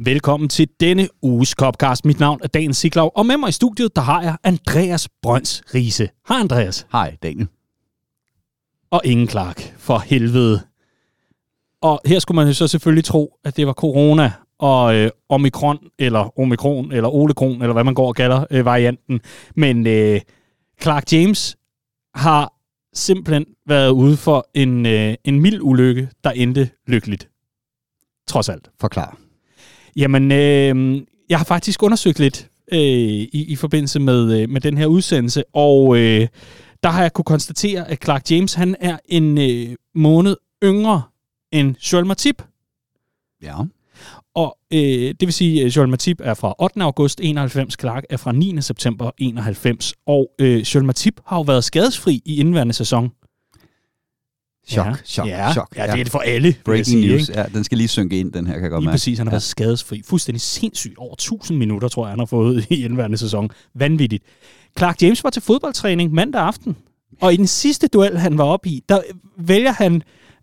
Velkommen til denne uges Copcast. Mit navn er Daniel Siglau, og med mig i studiet, der har jeg Andreas Brøns Riese. Hej Andreas. Hej Daniel. Og ingen Clark, for helvede. Og her skulle man jo så selvfølgelig tro, at det var corona og øh, omikron, eller omikron, eller olekron, eller hvad man går og kalder øh, varianten. Men øh, Clark James har simpelthen været ude for en, øh, en mild ulykke, der endte lykkeligt. Trods alt. Forklar. Jamen, øh, jeg har faktisk undersøgt lidt øh, i, i forbindelse med, øh, med den her udsendelse, og øh, der har jeg kunne konstatere, at Clark James han er en øh, måned yngre end Joel Matip. Ja. Og øh, det vil sige, at Joel Matip er fra 8. august 91, Clark er fra 9. september 91. Og øh, Joel Matip har jo været skadesfri i indværende sæson. Chok, ja. chok, ja. chok. Ja, det er det for alle. Breaking sige, news. Ikke? Ja, den skal lige synke ind, den her, kan jeg godt Lige mærke. præcis, han har ja. været skadesfri. Fuldstændig sindssygt. Over 1000 minutter, tror jeg, han har fået i indværende sæson. Vanvittigt. Clark James var til fodboldtræning mandag aften. Og i den sidste duel, han var oppe i, der vælger han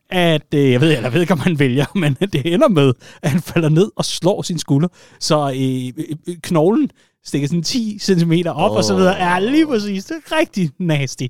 at, øh, jeg ved, jeg ved ikke, om han vælger, men det ender med, at han falder ned og slår sin skulder. Så øh, øh, knoglen stikker sådan 10 cm op oh. og så videre. Ja, lige præcis. Det er rigtig nasty.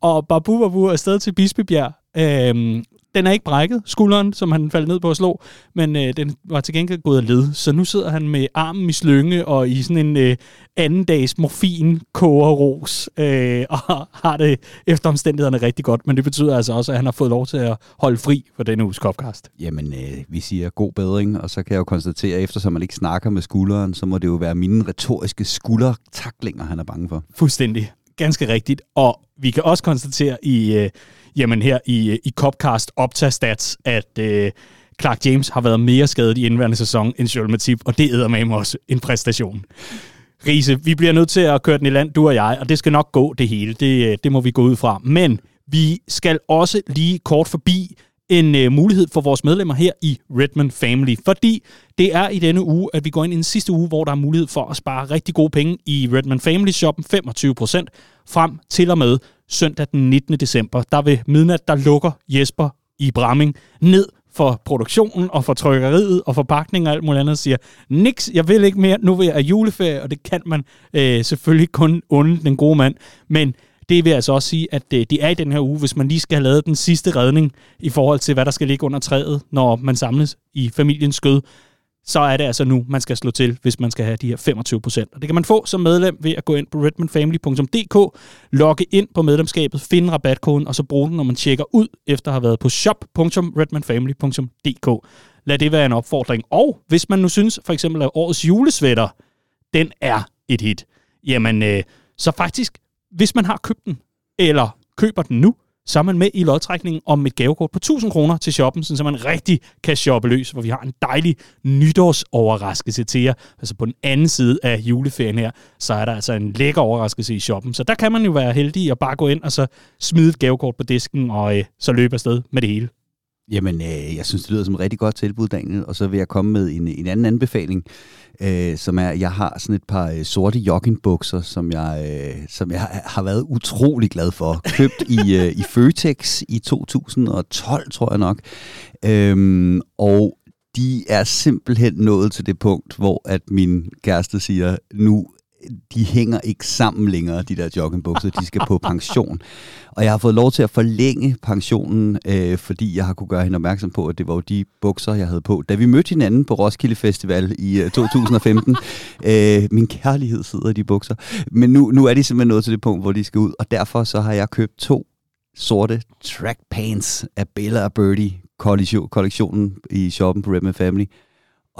Og Babu Babu er afsted til Bispebjerg. Øhm, den er ikke brækket, skulderen, som han faldt ned på at slå, men øh, den var til gengæld gået af led. Så nu sidder han med armen i slynge og i sådan en øh, anden dags morfin kogeros øh, og har det efter omstændighederne rigtig godt. Men det betyder altså også, at han har fået lov til at holde fri for denne uges Copcast. Jamen, øh, vi siger god bedring, og så kan jeg jo konstatere, at eftersom man ikke snakker med skulderen, så må det jo være mine retoriske skuldertaklinger, han er bange for. Fuldstændig. Ganske rigtigt. Og vi kan også konstatere i, øh, jamen her i, øh, i Copcast Opta Stats, at øh, Clark James har været mere skadet i indværende sæson end Joel Matip, og det æder med også en præstation. Riese, vi bliver nødt til at køre den i land, du og jeg, og det skal nok gå det hele. Det, øh, det må vi gå ud fra. Men vi skal også lige kort forbi en øh, mulighed for vores medlemmer her i Redmond Family, fordi det er i denne uge, at vi går ind i den sidste uge, hvor der er mulighed for at spare rigtig gode penge i Redmond Family Shoppen, 25% frem til og med søndag den 19. december. Der ved midnat, der lukker Jesper i Bramming ned for produktionen og for trykkeriet og forpakning og alt muligt andet, siger, niks, jeg vil ikke mere, nu vil jeg have juleferie, og det kan man øh, selvfølgelig kun unde den gode mand, men det vil altså også sige, at øh, det er i den her uge, hvis man lige skal have lavet den sidste redning i forhold til, hvad der skal ligge under træet, når man samles i familiens skød, så er det altså nu, man skal slå til, hvis man skal have de her 25 procent. Og det kan man få som medlem ved at gå ind på redmanfamily.dk, logge ind på medlemskabet, finde rabatkoden, og så bruge den, når man tjekker ud, efter at have været på shop.redmanfamily.dk. Lad det være en opfordring. Og hvis man nu synes, for eksempel, at årets julesvætter, den er et hit, jamen, øh, så faktisk, hvis man har købt den, eller køber den nu, så er man med i lodtrækningen om et gavekort på 1000 kroner til shoppen, så man rigtig kan shoppe løs, hvor vi har en dejlig nytårsoverraskelse til jer. Altså på den anden side af juleferien her, så er der altså en lækker overraskelse i shoppen. Så der kan man jo være heldig og bare gå ind og så smide et gavekort på disken, og øh, så løbe afsted med det hele. Jamen, øh, jeg synes, det lyder som et rigtig godt tilbud, Daniel. Og så vil jeg komme med en, en anden anbefaling, øh, som er, jeg har sådan et par øh, sorte joggingbukser, som jeg, øh, som jeg har været utrolig glad for. Købt i, øh, i Føtex i 2012, tror jeg nok. Øhm, og de er simpelthen nået til det punkt, hvor at min kæreste siger, nu de hænger ikke sammen længere, de der joggingbukser. De skal på pension. Og jeg har fået lov til at forlænge pensionen, øh, fordi jeg har kunne gøre hende opmærksom på, at det var jo de bukser, jeg havde på. Da vi mødte hinanden på Roskilde Festival i øh, 2015, øh, min kærlighed sidder i de bukser. Men nu, nu er de simpelthen nået til det punkt, hvor de skal ud, og derfor så har jeg købt to sorte track pants af Bella og Birdie kollektionen i shoppen på Redman Family.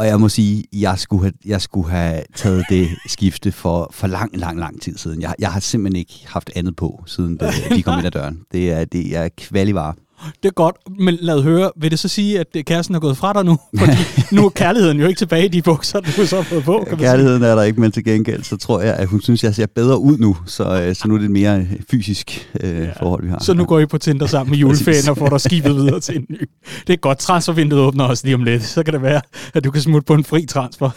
Og jeg må sige, jeg skulle have, jeg skulle have taget det skifte for, for lang, lang, lang tid siden. Jeg, jeg har simpelthen ikke haft andet på, siden det, de kom ind ad døren. Det er, det er kvalivare. Det er godt, men lad høre, vil det så sige, at øh, kæresten er gået fra dig nu? Fordi nu er kærligheden jo ikke tilbage i de bukser, du så har fået på, kan Kærligheden er der ikke, men til gengæld, så tror jeg, at hun synes, jeg ser bedre ud nu. Så, øh, så nu er det et mere fysisk øh, ja. forhold, vi har. Så nu går I på Tinder sammen med juleferien og får dig skibet videre til en ny. Det er godt, transfervinduet åbner også lige om lidt. Så kan det være, at du kan smutte på en fri transfer.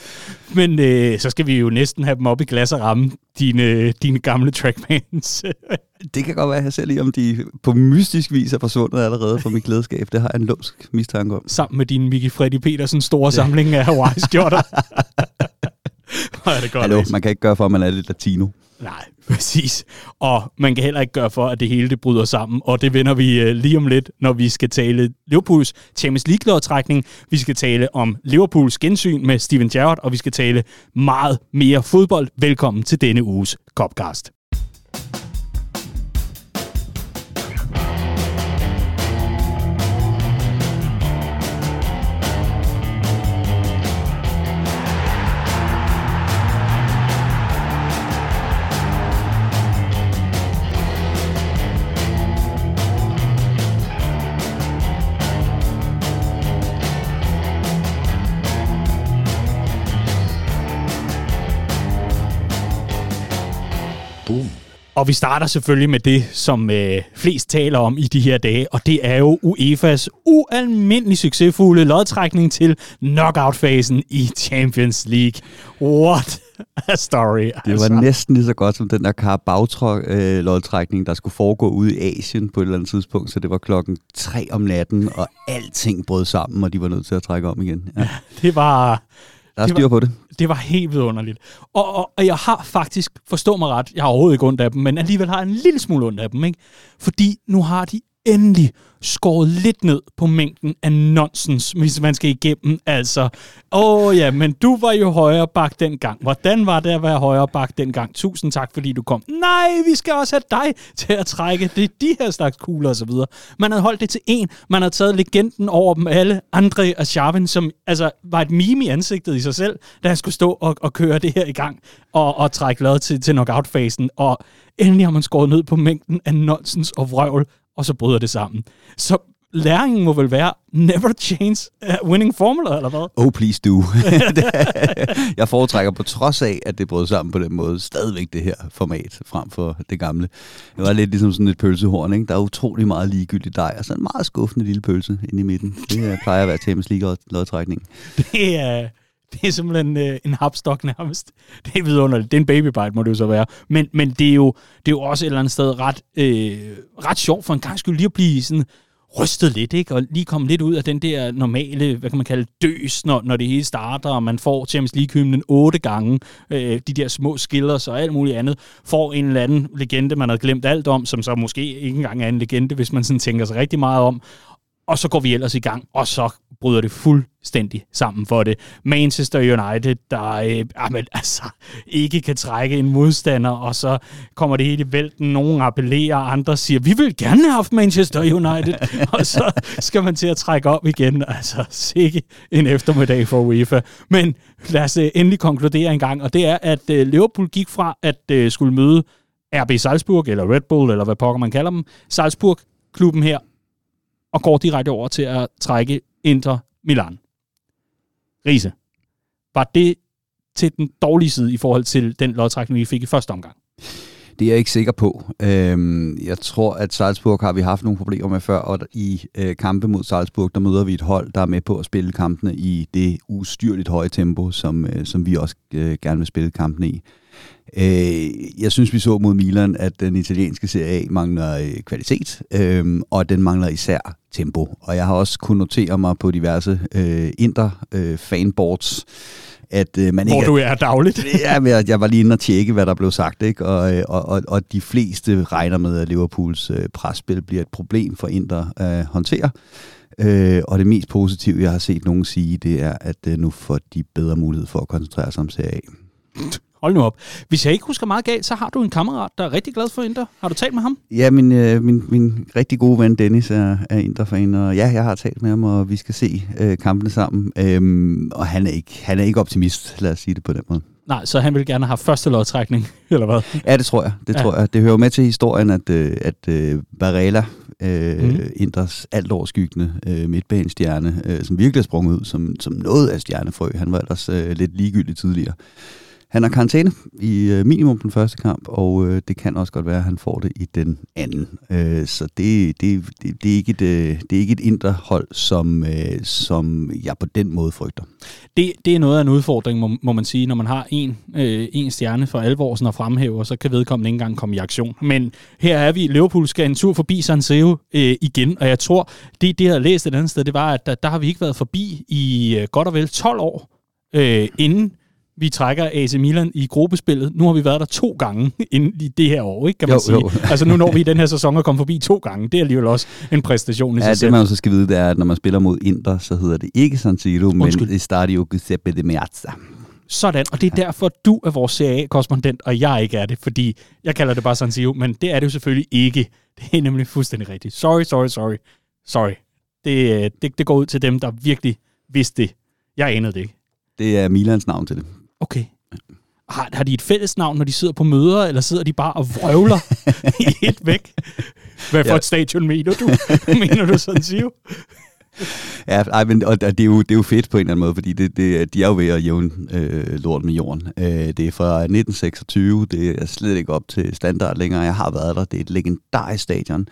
Men øh, så skal vi jo næsten have dem op i glas og ramme. Dine, dine gamle trackmans. det kan godt være, at jeg ser lige, om de på mystisk vis er forsvundet allerede fra mit klædeskab. Det har jeg en lumsk mistanke om. Sammen med din Mickey Freddy Petersen store samling af Hawaii-skjorter. er det godt Hallo, man kan ikke gøre for, at man er lidt latino. Nej, præcis. Og man kan heller ikke gøre for, at det hele det bryder sammen. Og det vender vi uh, lige om lidt, når vi skal tale Liverpools Champions League-lodtrækning. Vi skal tale om Liverpools gensyn med Steven Gerrard, og vi skal tale meget mere fodbold. Velkommen til denne uges Copcast. Og vi starter selvfølgelig med det, som øh, flest taler om i de her dage, og det er jo UEFA's ualmindelig succesfulde lodtrækning til knockout-fasen i Champions League. What a story. Det var altså. næsten lige så godt som den der Carabao-lodtrækning, der skulle foregå ude i Asien på et eller andet tidspunkt, så det var klokken 3 om natten, og alting brød sammen, og de var nødt til at trække om igen. Ja. det var der er styr på det. Det var helt vidunderligt. Og, og, og jeg har faktisk, forstå mig ret, jeg har overhovedet ikke ondt af dem, men alligevel har jeg en lille smule ondt af dem, ikke? Fordi nu har de endelig skåret lidt ned på mængden af nonsens, hvis man skal igennem. Altså, åh oh ja, men du var jo højere bak dengang. Hvordan var det at være højere bak dengang? Tusind tak, fordi du kom. Nej, vi skal også have dig til at trække det, de her slags kugler og så videre. Man havde holdt det til en. Man havde taget legenden over dem alle. Andre og Sharvin, som altså, var et meme i ansigtet i sig selv, da han skulle stå og, og køre det her i gang og, og trække lad til, til knockout-fasen. Og endelig har man skåret ned på mængden af nonsens og vrøvl og så bryder det sammen. Så læringen må vel være never change a winning formula, eller hvad? Oh, please do. jeg foretrækker på trods af, at det brød sammen på den måde, stadigvæk det her format frem for det gamle. Det var lidt ligesom sådan et pølsehorn, ikke? Der er utrolig meget ligegyldigt dej, og så en meget skuffende lille pølse inde i midten. Det plejer at være Champions League-lodtrækning. Det er... Det er simpelthen øh, en hapstok nærmest. Det er vidunderligt. Det er en babybite, må det jo så være. Men, men det, er jo, det er jo også et eller andet sted ret, øh, ret sjovt for en gang skulle lige at blive sådan rystet lidt, ikke? og lige komme lidt ud af den der normale, hvad kan man kalde, døs, når, når det hele starter, og man får Champions League-hymnen otte gange, øh, de der små skillers og alt muligt andet, får en eller anden legende, man har glemt alt om, som så måske ikke engang er en legende, hvis man sådan tænker sig rigtig meget om, og så går vi ellers i gang, og så bryder det fuldstændig sammen for det. Manchester United, der øh, ah, jamen, altså, ikke kan trække en modstander, og så kommer det hele i vælten. Nogen appellerer, andre siger, vi vil gerne have haft Manchester United, og så skal man til at trække op igen. Altså, sikke en eftermiddag for UEFA. Men lad os øh, endelig konkludere en gang, og det er, at øh, Liverpool gik fra at øh, skulle møde RB Salzburg, eller Red Bull, eller hvad pokker man kalder dem, Salzburg, klubben her, og går direkte over til at trække Inter Milan. Riese, var det til den dårlige side i forhold til den lodtrækning, vi fik i første omgang? Det er jeg ikke sikker på. Øhm, jeg tror, at Salzburg har vi haft nogle problemer med før, og i øh, kampe mod Salzburg, der møder vi et hold, der er med på at spille kampene i det ustyrligt høje tempo, som, øh, som vi også øh, gerne vil spille kampene i. Øh, jeg synes, vi så mod Milan, at den italienske Serie A mangler øh, kvalitet, øh, og den mangler især tempo. Og jeg har også kunnet notere mig på diverse øh, inter-fanboards, øh, at øh, man Hvor ikke... Hvor du er dagligt. ja, men jeg, jeg var lige inde og tjekke, hvad der blev sagt, ikke? Og, øh, og, og, og de fleste regner med, at Liverpools øh, presspil bliver et problem for Inter at håndtere. Øh, og det mest positive, jeg har set nogen sige, det er, at øh, nu får de bedre mulighed for at koncentrere sig om Serie A. Hold nu op. Hvis jeg ikke husker meget galt, så har du en kammerat, der er rigtig glad for Inter. Har du talt med ham? Ja, min, øh, min, min rigtig gode ven Dennis er, er Inter-fan, og ja, jeg har talt med ham, og vi skal se øh, kampene sammen. Øhm, og han er, ikke, han er ikke optimist, lad os sige det på den måde. Nej, så han vil gerne have første lodtrækning, eller hvad? Ja, det tror jeg. Det, ja. tror jeg. det hører med til historien, at, øh, at øh, Barella, øh, mm. Inders alt overskyggende øh, midtbanestjerne, øh, som virkelig er sprunget ud som, som noget af stjernefrø. Han var ellers øh, lidt ligegyldig tidligere han har karantæne i øh, minimum den første kamp, og øh, det kan også godt være, at han får det i den anden. Øh, så det, det, det, det, er ikke et, øh, det er ikke et interhold, som, øh, som jeg på den måde frygter. Det, det er noget af en udfordring, må, må man sige, når man har en, øh, en stjerne for alvor sådan at fremhæve, så kan vedkommende ikke engang komme i aktion. Men her er vi, Liverpool skal en tur forbi San Siro øh, igen, og jeg tror, det, det jeg har læst et andet sted, det var, at der, der har vi ikke været forbi i øh, godt og vel 12 år, øh, inden vi trækker AC Milan i gruppespillet. Nu har vi været der to gange inden i det her år, ikke, kan man jo, sige. Jo. altså nu når vi i den her sæson at komme forbi to gange. Det er alligevel også en præstation i ja, sig det selv. man også skal vide, det er, at når man spiller mod Inter, så hedder det ikke San Siro, men Stadio Giuseppe de Meazza. Sådan, og det er derfor, du er vores CA-korrespondent, og jeg ikke er det, fordi jeg kalder det bare San Siro, men det er det jo selvfølgelig ikke. Det er nemlig fuldstændig rigtigt. Sorry, sorry, sorry. Sorry. Det, det, det går ud til dem, der virkelig vidste det. Jeg anede det ikke. Det er Milans navn til det. Okay. Har, har de et fælles navn, når de sidder på møder, eller sidder de bare og vrøvler i et væk? Hvad for ja. et stadion mener du? mener du sådan siger? Ja, ej, men, og det er, jo, det er jo fedt på en eller anden måde, fordi det, det, de er jo ved at jævne øh, lort med jorden. Øh, det er fra 1926, det er slet ikke op til standard længere. Jeg har været der, det er et legendarisk stadion,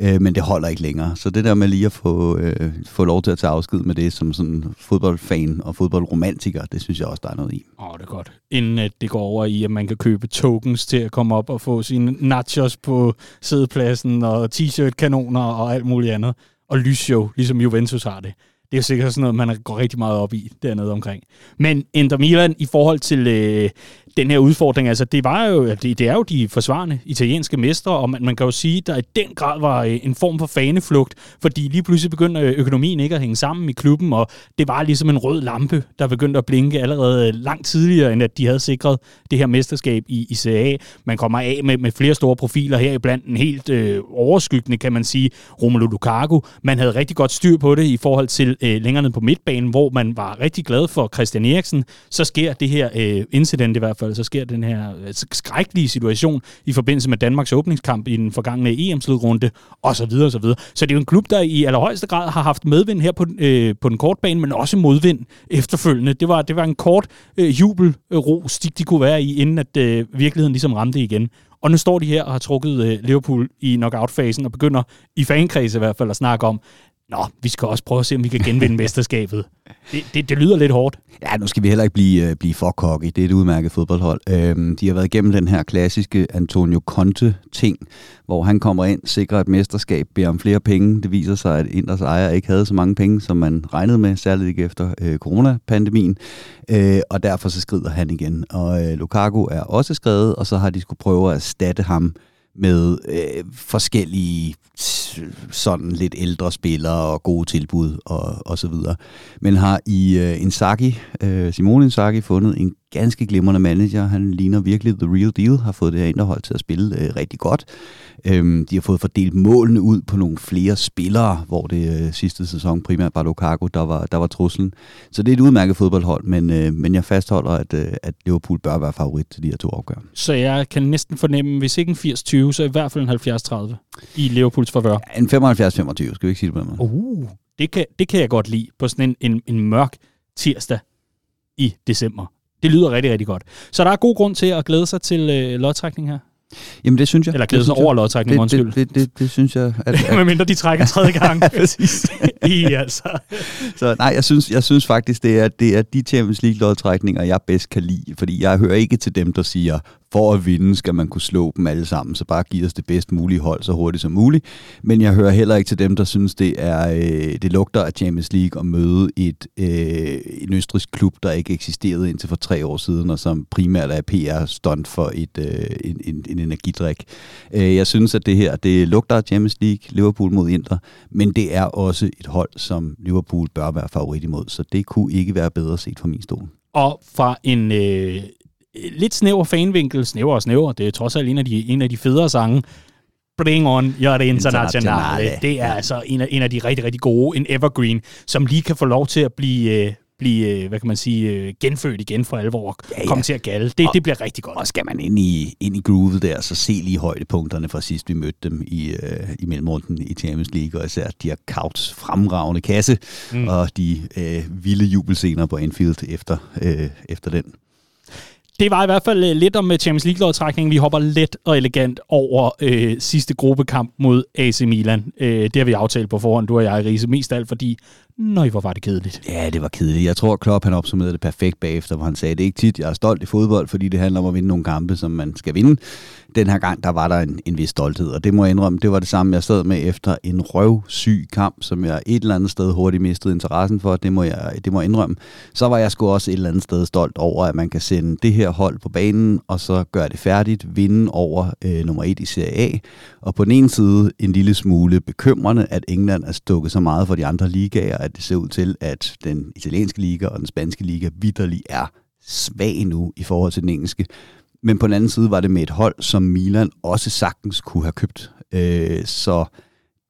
øh, men det holder ikke længere. Så det der med lige at få, øh, få lov til at tage afsked med det som sådan fodboldfan og fodboldromantiker, det synes jeg også, der er noget i. Åh, oh, det er godt. Inden at det går over i, at man kan købe tokens til at komme op og få sine nachos på sædepladsen og t-shirt-kanoner og alt muligt andet og lysshow, ligesom Juventus har det. Det er sikkert sådan noget, man går rigtig meget op i dernede omkring. Men Inter Milan i forhold til øh, den her udfordring, altså det, var jo, det, det er jo de forsvarende italienske mestre, og man, man kan jo sige, at der i den grad var øh, en form for faneflugt, fordi lige pludselig begyndte øh, økonomien ikke at hænge sammen i klubben, og det var ligesom en rød lampe, der begyndte at blinke allerede øh, langt tidligere, end at de havde sikret det her mesterskab i, i Man kommer af med, med flere store profiler her, blandt en helt øh, overskyggende, kan man sige, Romelu Lukaku. Man havde rigtig godt styr på det i forhold til øh, længere ned på midtbanen, hvor man var rigtig glad for Christian Eriksen. Så sker det her øh, incident i hvert fald, så sker den her øh, skrækkelige situation i forbindelse med Danmarks åbningskamp i den forgangne EM-slutrunde, og så videre, og så videre. Så det er jo en klub, der i allerhøjeste grad har haft medvind her på, øh, på den korte bane, men også modvind efterfølgende. Det var, det var en kort øh, jubelros, de, de kunne være i, inden at øh, virkeligheden ligesom ramte igen. Og nu står de her og har trukket øh, Liverpool i knockout-fasen og begynder i fankredse i hvert fald at snakke om, Nå, vi skal også prøve at se, om vi kan genvinde mesterskabet. Det, det, det lyder lidt hårdt. Ja, nu skal vi heller ikke blive, øh, blive for cocky. Det er et udmærket fodboldhold. Øhm, de har været igennem den her klassiske Antonio Conte-ting, hvor han kommer ind, sikrer et mesterskab, beder om flere penge. Det viser sig, at Inders ejer ikke havde så mange penge, som man regnede med, særligt ikke efter øh, coronapandemien. Øh, og derfor så skrider han igen. Og øh, Lukaku er også skrevet, og så har de skulle prøve at erstatte ham med øh, forskellige sådan lidt ældre spillere og gode tilbud og, og så videre. Men har i øh, Inzaghi, øh, Simone Inzaghi fundet en ganske glimrende manager. Han ligner virkelig the real deal, har fået det her inderhold til at spille øh, rigtig godt. Øhm, de har fået fordelt målene ud på nogle flere spillere, hvor det øh, sidste sæson primært var Lukaku, der var, der var truslen. Så det er et udmærket fodboldhold, men, øh, men jeg fastholder, at, øh, at Liverpool bør være favorit til de her to opgør. Så jeg kan næsten fornemme, hvis ikke en 80-20, så i hvert fald en 70-30 i Liverpools favør. Ja, en 75-25, skal vi ikke sige det på den måde? Uh, det kan, det kan jeg godt lide på sådan en, en, en mørk tirsdag i december. Det lyder rigtig, rigtig godt. Så der er god grund til at glæde sig til øh, lodtrækning her. Jamen det synes jeg. Eller glæde sig over lodtrækning, undskyld. Det, det, det, det synes jeg. At, at Med mindre de trækker tredje gang. Præcis. I, altså. Så nej, jeg synes, jeg synes faktisk, det er, det er de Champions League lodtrækninger, jeg bedst kan lide. Fordi jeg hører ikke til dem, der siger, for at vinde skal man kunne slå dem alle sammen, så bare giv os det bedst mulige hold så hurtigt som muligt. Men jeg hører heller ikke til dem, der synes, det er øh, det lugter af Champions League at møde et, øh, en østrisk klub, der ikke eksisterede indtil for tre år siden, og som primært er PR-stunt for et, øh, en, en, en energidrik. Øh, jeg synes, at det her, det lugter af Champions League, Liverpool mod Inter, men det er også et hold, som Liverpool bør være favorit imod, så det kunne ikke være bedre set fra min stol. Og fra en øh, lidt snæver fanvinkel, snæver og snæver, det er trods alt en af de, en af de federe sange, Bring on your internationale. Det er altså en af, en af de rigtig, rigtig gode, en evergreen, som lige kan få lov til at blive, øh, blive øh, hvad kan man sige, øh, genfødt igen for alvor og ja, ja. komme til at galde. Det, og, det bliver rigtig godt. Og skal man ind i, ind i groovet der, så se lige højdepunkterne fra sidst vi mødte dem i, øh, i mellemrunden i Champions League, og især de her Couts fremragende kasse, mm. og de øh, vilde jubelscener på Anfield efter, øh, efter den det var i hvert fald øh, lidt om øh, Champions League-lodtrækningen. Vi hopper let og elegant over øh, sidste gruppekamp mod AC Milan. Øh, det har vi aftalt på forhånd, du og jeg, Riese, mest af alt, fordi Nøj, hvor var det kedeligt. Ja, det var kedeligt. Jeg tror, Klopp han opsummerede det perfekt bagefter, hvor han sagde, det er ikke tit, jeg er stolt i fodbold, fordi det handler om at vinde nogle kampe, som man skal vinde. Den her gang, der var der en, en vis stolthed, og det må jeg indrømme, det var det samme, jeg sad med efter en røvsyg kamp, som jeg et eller andet sted hurtigt mistede interessen for, det må jeg, det må jeg indrømme. Så var jeg sgu også et eller andet sted stolt over, at man kan sende det her hold på banen, og så gøre det færdigt, vinde over øh, nummer et i Serie A. Og på den ene side en lille smule bekymrende, at England er stukket så meget for de andre ligaer, at det ser ud til, at den italienske liga og den spanske liga vidderlig er svag nu i forhold til den engelske. Men på den anden side var det med et hold, som Milan også sagtens kunne have købt. Øh, så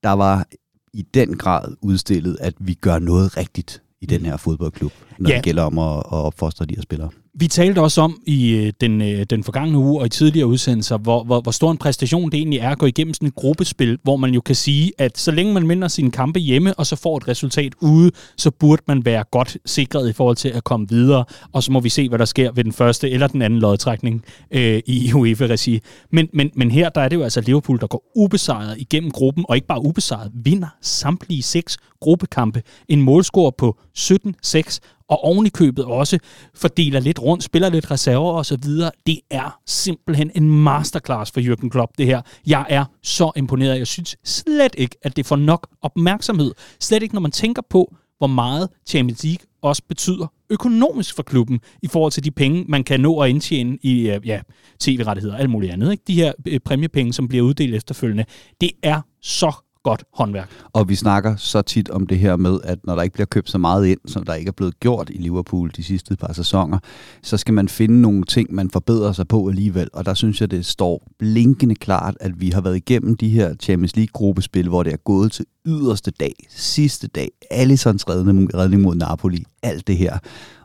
der var i den grad udstillet, at vi gør noget rigtigt i den her fodboldklub, når ja. det gælder om at, at opfostre de her spillere. Vi talte også om i øh, den, øh, den forgangne uge og i tidligere udsendelser, hvor, hvor, hvor stor en præstation det egentlig er at gå igennem sådan et gruppespil, hvor man jo kan sige, at så længe man vinder sine kampe hjemme, og så får et resultat ude, så burde man være godt sikret i forhold til at komme videre, og så må vi se, hvad der sker ved den første eller den anden lodtrækning øh, i UEFA-regi. Men, men, men her der er det jo altså Liverpool, der går ubesejret igennem gruppen, og ikke bare ubesejret, vinder samtlige seks gruppekampe. En målscore på 17-6, og oven i købet også fordeler lidt rundt, spiller lidt reserver og så videre. Det er simpelthen en masterclass for Jürgen Klopp, det her. Jeg er så imponeret. Jeg synes slet ikke, at det får nok opmærksomhed. Slet ikke, når man tænker på, hvor meget Champions League også betyder økonomisk for klubben i forhold til de penge, man kan nå at indtjene i øh, ja, tv-rettigheder og alt muligt andet. Ikke? De her øh, præmiepenge, som bliver uddelt efterfølgende, det er så godt håndværk. Og vi snakker så tit om det her med, at når der ikke bliver købt så meget ind, som der ikke er blevet gjort i Liverpool de sidste par sæsoner, så skal man finde nogle ting, man forbedrer sig på alligevel. Og der synes jeg, det står blinkende klart, at vi har været igennem de her Champions League-gruppespil, hvor det er gået til yderste dag, sidste dag, Alissons redning mod Napoli, alt det her.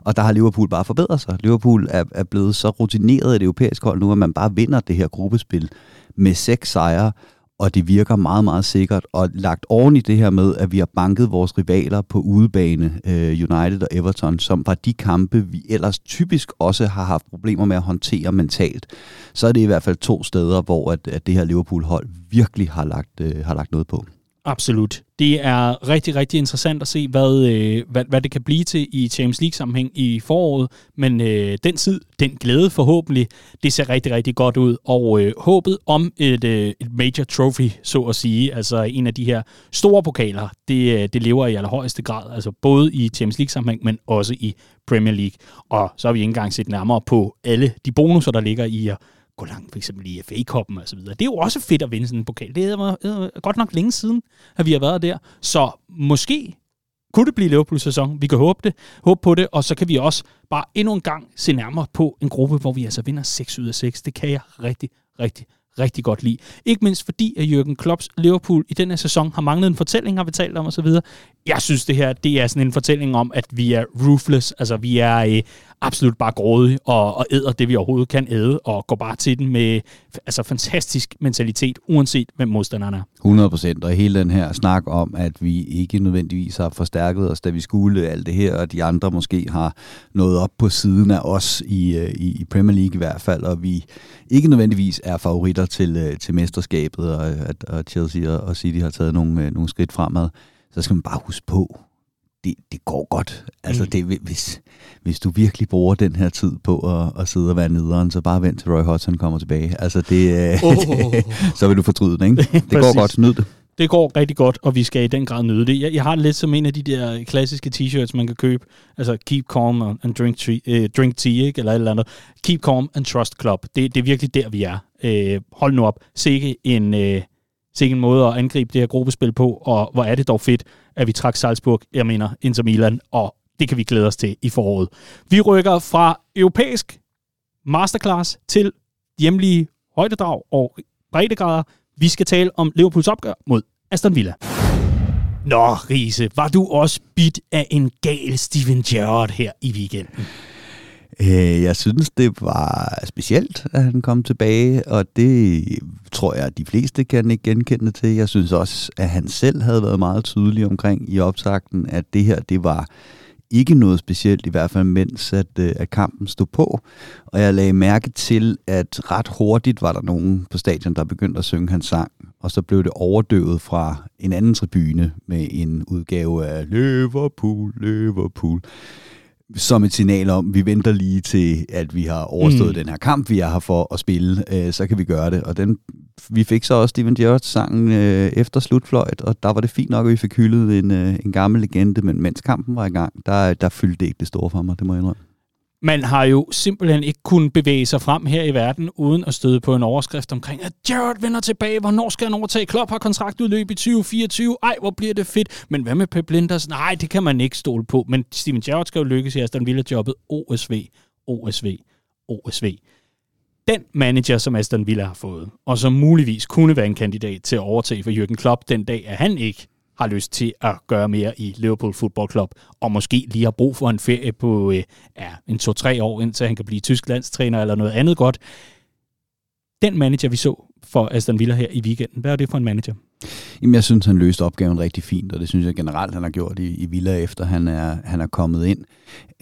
Og der har Liverpool bare forbedret sig. Liverpool er, er blevet så rutineret et europæisk hold nu, at man bare vinder det her gruppespil med seks sejre, og det virker meget, meget sikkert. Og lagt oven i det her med, at vi har banket vores rivaler på udebane, øh, United og Everton, som var de kampe, vi ellers typisk også har haft problemer med at håndtere mentalt, så er det i hvert fald to steder, hvor at, at det her Liverpool-hold virkelig har lagt, øh, har lagt noget på. Absolut. Det er rigtig, rigtig interessant at se, hvad, øh, hvad, hvad det kan blive til i Champions League-sammenhæng i foråret. Men øh, den tid, den glæde forhåbentlig, det ser rigtig, rigtig godt ud. Og øh, håbet om et, øh, et major trophy, så at sige, altså en af de her store pokaler, det, øh, det lever i allerhøjeste grad. Altså både i Champions League-sammenhæng, men også i Premier League. Og så har vi ikke engang set nærmere på alle de bonusser, der ligger i at gå langt, for eksempel i FA-koppen og så videre. Det er jo også fedt at vinde sådan en pokal. Det er øh, øh, godt nok længe siden, at vi har været der. Så måske kunne det blive Liverpool-sæson. Vi kan håbe det, håbe på det, og så kan vi også bare endnu en gang se nærmere på en gruppe, hvor vi altså vinder 6 ud af 6. Det kan jeg rigtig, rigtig, rigtig godt lide. Ikke mindst fordi, at Jürgen Klopps Liverpool i den her sæson har manglet en fortælling, har vi talt om osv. Jeg synes, det her det er sådan en fortælling om, at vi er ruthless, altså vi er øh, absolut bare grådige og, og æder det, vi overhovedet kan æde, og går bare til den med altså, fantastisk mentalitet, uanset hvem modstanderen er. 100 procent, og hele den her snak om, at vi ikke nødvendigvis har forstærket os, da vi skulle alt det her, og de andre måske har nået op på siden af os i, øh, i, i Premier League i hvert fald, og vi ikke nødvendigvis er favoritter til, øh, til mesterskabet, og at og Chelsea og City har taget nogle, øh, nogle skridt fremad, så skal man bare huske på, det, det går godt. Altså, mm. det, hvis, hvis du virkelig bruger den her tid på at, at sidde og være nederen, så bare vent til Roy Hodgson kommer tilbage. Altså, det, oh. så vil du fortryde det, ikke? Det går godt. Nyd det. Det går rigtig godt, og vi skal i den grad nyde det. Jeg, jeg har det lidt som en af de der klassiske t-shirts, man kan købe. Altså, keep calm and drink, tea, uh, drink tea, ikke? Eller et eller andet. Keep calm and trust club. Det, det er virkelig der, vi er øh, hold nu op. Sikke en... øh, sikke en måde at angribe det her gruppespil på, og hvor er det dog fedt, at vi trak Salzburg, jeg mener Inter Milan, og det kan vi glæde os til i foråret. Vi rykker fra europæisk masterclass til hjemlige højdedrag og breddegrader. Vi skal tale om Liverpools opgør mod Aston Villa. Nå, Riese, var du også bit af en gal Steven Gerrard her i weekenden? Øh, jeg synes, det var specielt, at han kom tilbage, og det tror jeg, at de fleste kan ikke genkende til. Jeg synes også, at han selv havde været meget tydelig omkring i opsagten, at det her, det var ikke noget specielt, i hvert fald mens at, øh, at kampen stod på. Og jeg lagde mærke til, at ret hurtigt var der nogen på stadion, der begyndte at synge hans sang. Og så blev det overdøvet fra en anden tribune med en udgave af Liverpool, Liverpool som et signal om, vi venter lige til, at vi har overstået mm. den her kamp, vi er her for at spille, øh, så kan vi gøre det. Og den, vi fik så også Steven Gerrard sangen øh, efter slutfløjt, og der var det fint nok, at vi fik hyldet en, øh, en gammel legende, men mens kampen var i gang, der, der fyldte det ikke det store for mig, det må jeg indrømme. Man har jo simpelthen ikke kunnet bevæge sig frem her i verden, uden at støde på en overskrift omkring, at Jared vender tilbage. Hvornår skal han overtage? Klopp har kontraktudløb i 2024. Ej, hvor bliver det fedt. Men hvad med Pep Linders? Nej, det kan man ikke stole på. Men Steven Gerrard skal jo lykkes i Aston Villa-jobbet. OSV, OSV, OSV. Den manager, som Aston Villa har fået, og som muligvis kunne være en kandidat til at overtage for Jürgen Klopp den dag, at han ikke har lyst til at gøre mere i Liverpool Football Club, og måske lige har brug for en ferie på øh, ja, en to-tre år, indtil han kan blive tysk landstræner eller noget andet godt. Den manager, vi så for Aston Villa her i weekenden, hvad er det for en manager? Jamen, jeg synes, han løste opgaven rigtig fint, og det synes jeg generelt, han har gjort i, i Villa, efter han er, han er kommet ind.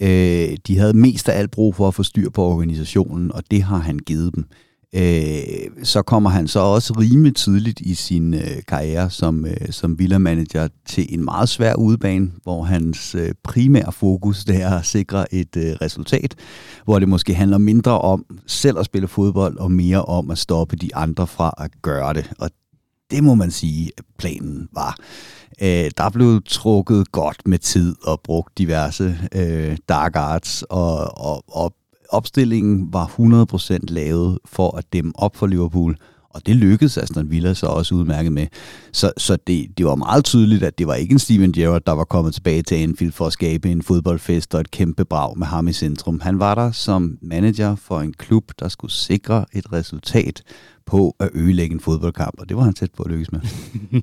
Øh, de havde mest af alt brug for at få styr på organisationen, og det har han givet dem øh, så kommer han så også rimelig tidligt i sin øh, karriere som, øh, som Villa-manager til en meget svær udebane, hvor hans øh, primære fokus det er at sikre et øh, resultat, hvor det måske handler mindre om selv at spille fodbold og mere om at stoppe de andre fra at gøre det. Og det må man sige, at planen var. Øh, der blev trukket godt med tid og brugt diverse øh, dark arts og, og, og opstillingen var 100% lavet for at dæmme op for Liverpool, og det lykkedes Aston Villa så også udmærket med. Så, så det, det var meget tydeligt, at det var ikke en Steven Gerrard, der var kommet tilbage til Anfield for at skabe en fodboldfest og et kæmpe brag med ham i centrum. Han var der som manager for en klub, der skulle sikre et resultat på at ødelægge en fodboldkamp, og det var han tæt på at lykkes med.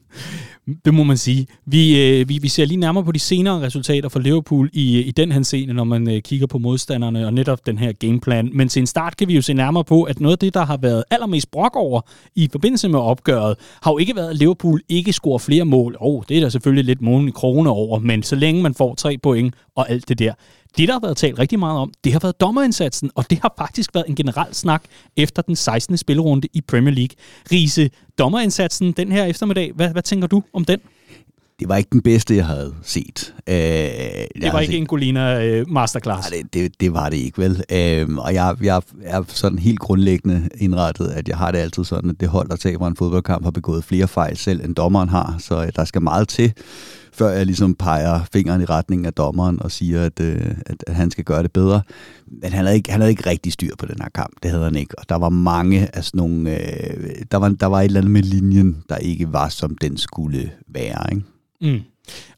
det må man sige. Vi, øh, vi, vi ser lige nærmere på de senere resultater for Liverpool i, øh, i den her scene, når man øh, kigger på modstanderne og netop den her gameplan. Men til en start kan vi jo se nærmere på, at noget af det, der har været allermest brok over i forbindelse med opgøret, har jo ikke været, at Liverpool ikke scorer flere mål. Oh, det er der selvfølgelig lidt målen i krone over, men så længe man får tre point og alt det der, det, der har været talt rigtig meget om, det har været dommerindsatsen, og det har faktisk været en generel snak efter den 16. spillerunde i Premier League. Riese, dommerindsatsen den her eftermiddag, hvad, hvad tænker du om den? det var ikke den bedste, jeg havde set. Øh, det var ikke set. en Golina øh, masterclass? Nej, det, det, det var det ikke, vel? Øh, og jeg, jeg er sådan helt grundlæggende indrettet, at jeg har det altid sådan, at det hold, der taber en fodboldkamp, har begået flere fejl selv, end dommeren har. Så øh, der skal meget til, før jeg ligesom peger fingeren i retning af dommeren og siger, at, øh, at, at han skal gøre det bedre. Men han havde, ikke, han havde ikke rigtig styr på den her kamp. Det havde han ikke. Og der var mange af sådan nogle... Øh, der, var, der var et eller andet med linjen, der ikke var, som den skulle være, ikke? Mm.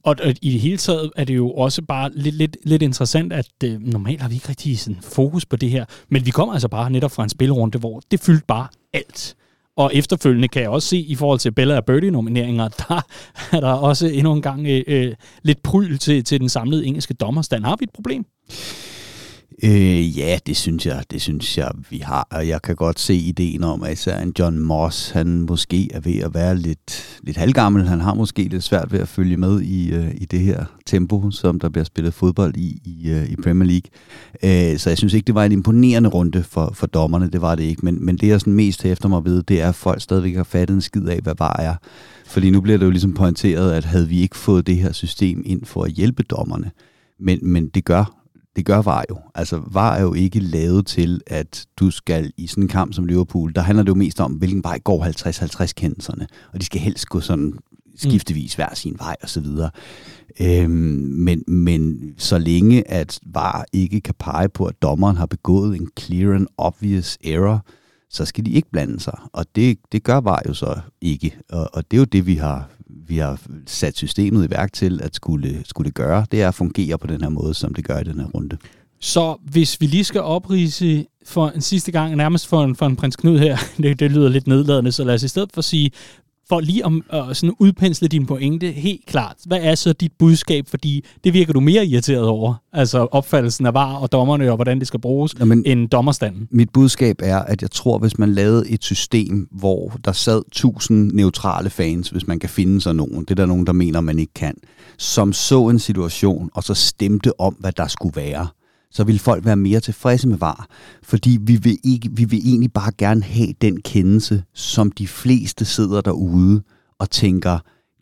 Og, og i det hele taget er det jo også bare lidt, lidt, lidt interessant, at øh, normalt har vi ikke rigtig sådan fokus på det her, men vi kommer altså bare netop fra en spilrunde, hvor det fyldte bare alt. Og efterfølgende kan jeg også se, i forhold til Bella og Birdie-nomineringer, der er der også endnu en gang øh, øh, lidt pryl til, til den samlede engelske dommerstand. Har vi et problem? Øh, ja, det synes jeg, det synes jeg, vi har. Og jeg kan godt se ideen om, at især en John Moss, han måske er ved at være lidt, lidt halvgammel. Han har måske lidt svært ved at følge med i, øh, i det her tempo, som der bliver spillet fodbold i i, øh, i Premier League. Øh, så jeg synes ikke, det var en imponerende runde for, for dommerne. Det var det ikke. Men, men det, jeg sådan mest hæfter mig ved, det er, at folk stadigvæk har fattet en skid af, hvad var er. Fordi nu bliver det jo ligesom pointeret, at havde vi ikke fået det her system ind for at hjælpe dommerne, men, men det gør det gør VAR jo. Altså, VAR er jo ikke lavet til, at du skal i sådan en kamp som Liverpool, der handler det jo mest om, hvilken vej går 50-50 kendelserne, og de skal helst gå sådan skiftevis hver sin vej og så videre. Øhm, men, men så længe at VAR ikke kan pege på, at dommeren har begået en clear and obvious error, så skal de ikke blande sig. Og det, det gør VAR jo så ikke. Og, og det er jo det, vi har, vi har sat systemet i værk til at skulle, skulle gøre, det er at fungere på den her måde, som det gør i den her runde. Så hvis vi lige skal oprise for en sidste gang, nærmest for en, for en prins Knud her, det, det lyder lidt nedladende, så lad os i stedet for sige, for lige om uh, sådan udpensle din pointe helt klart, hvad er så dit budskab? Fordi det virker du mere irriteret over, altså opfattelsen af var og dommerne og hvordan det skal bruges, Jamen, end dommerstanden. Mit budskab er, at jeg tror, hvis man lavede et system, hvor der sad tusind neutrale fans, hvis man kan finde sig nogen, det er der nogen, der mener, man ikke kan, som så en situation, og så stemte om, hvad der skulle være, så vil folk være mere tilfredse med VAR. Fordi vi vil, ikke, vi vil egentlig bare gerne have den kendelse, som de fleste sidder derude og tænker,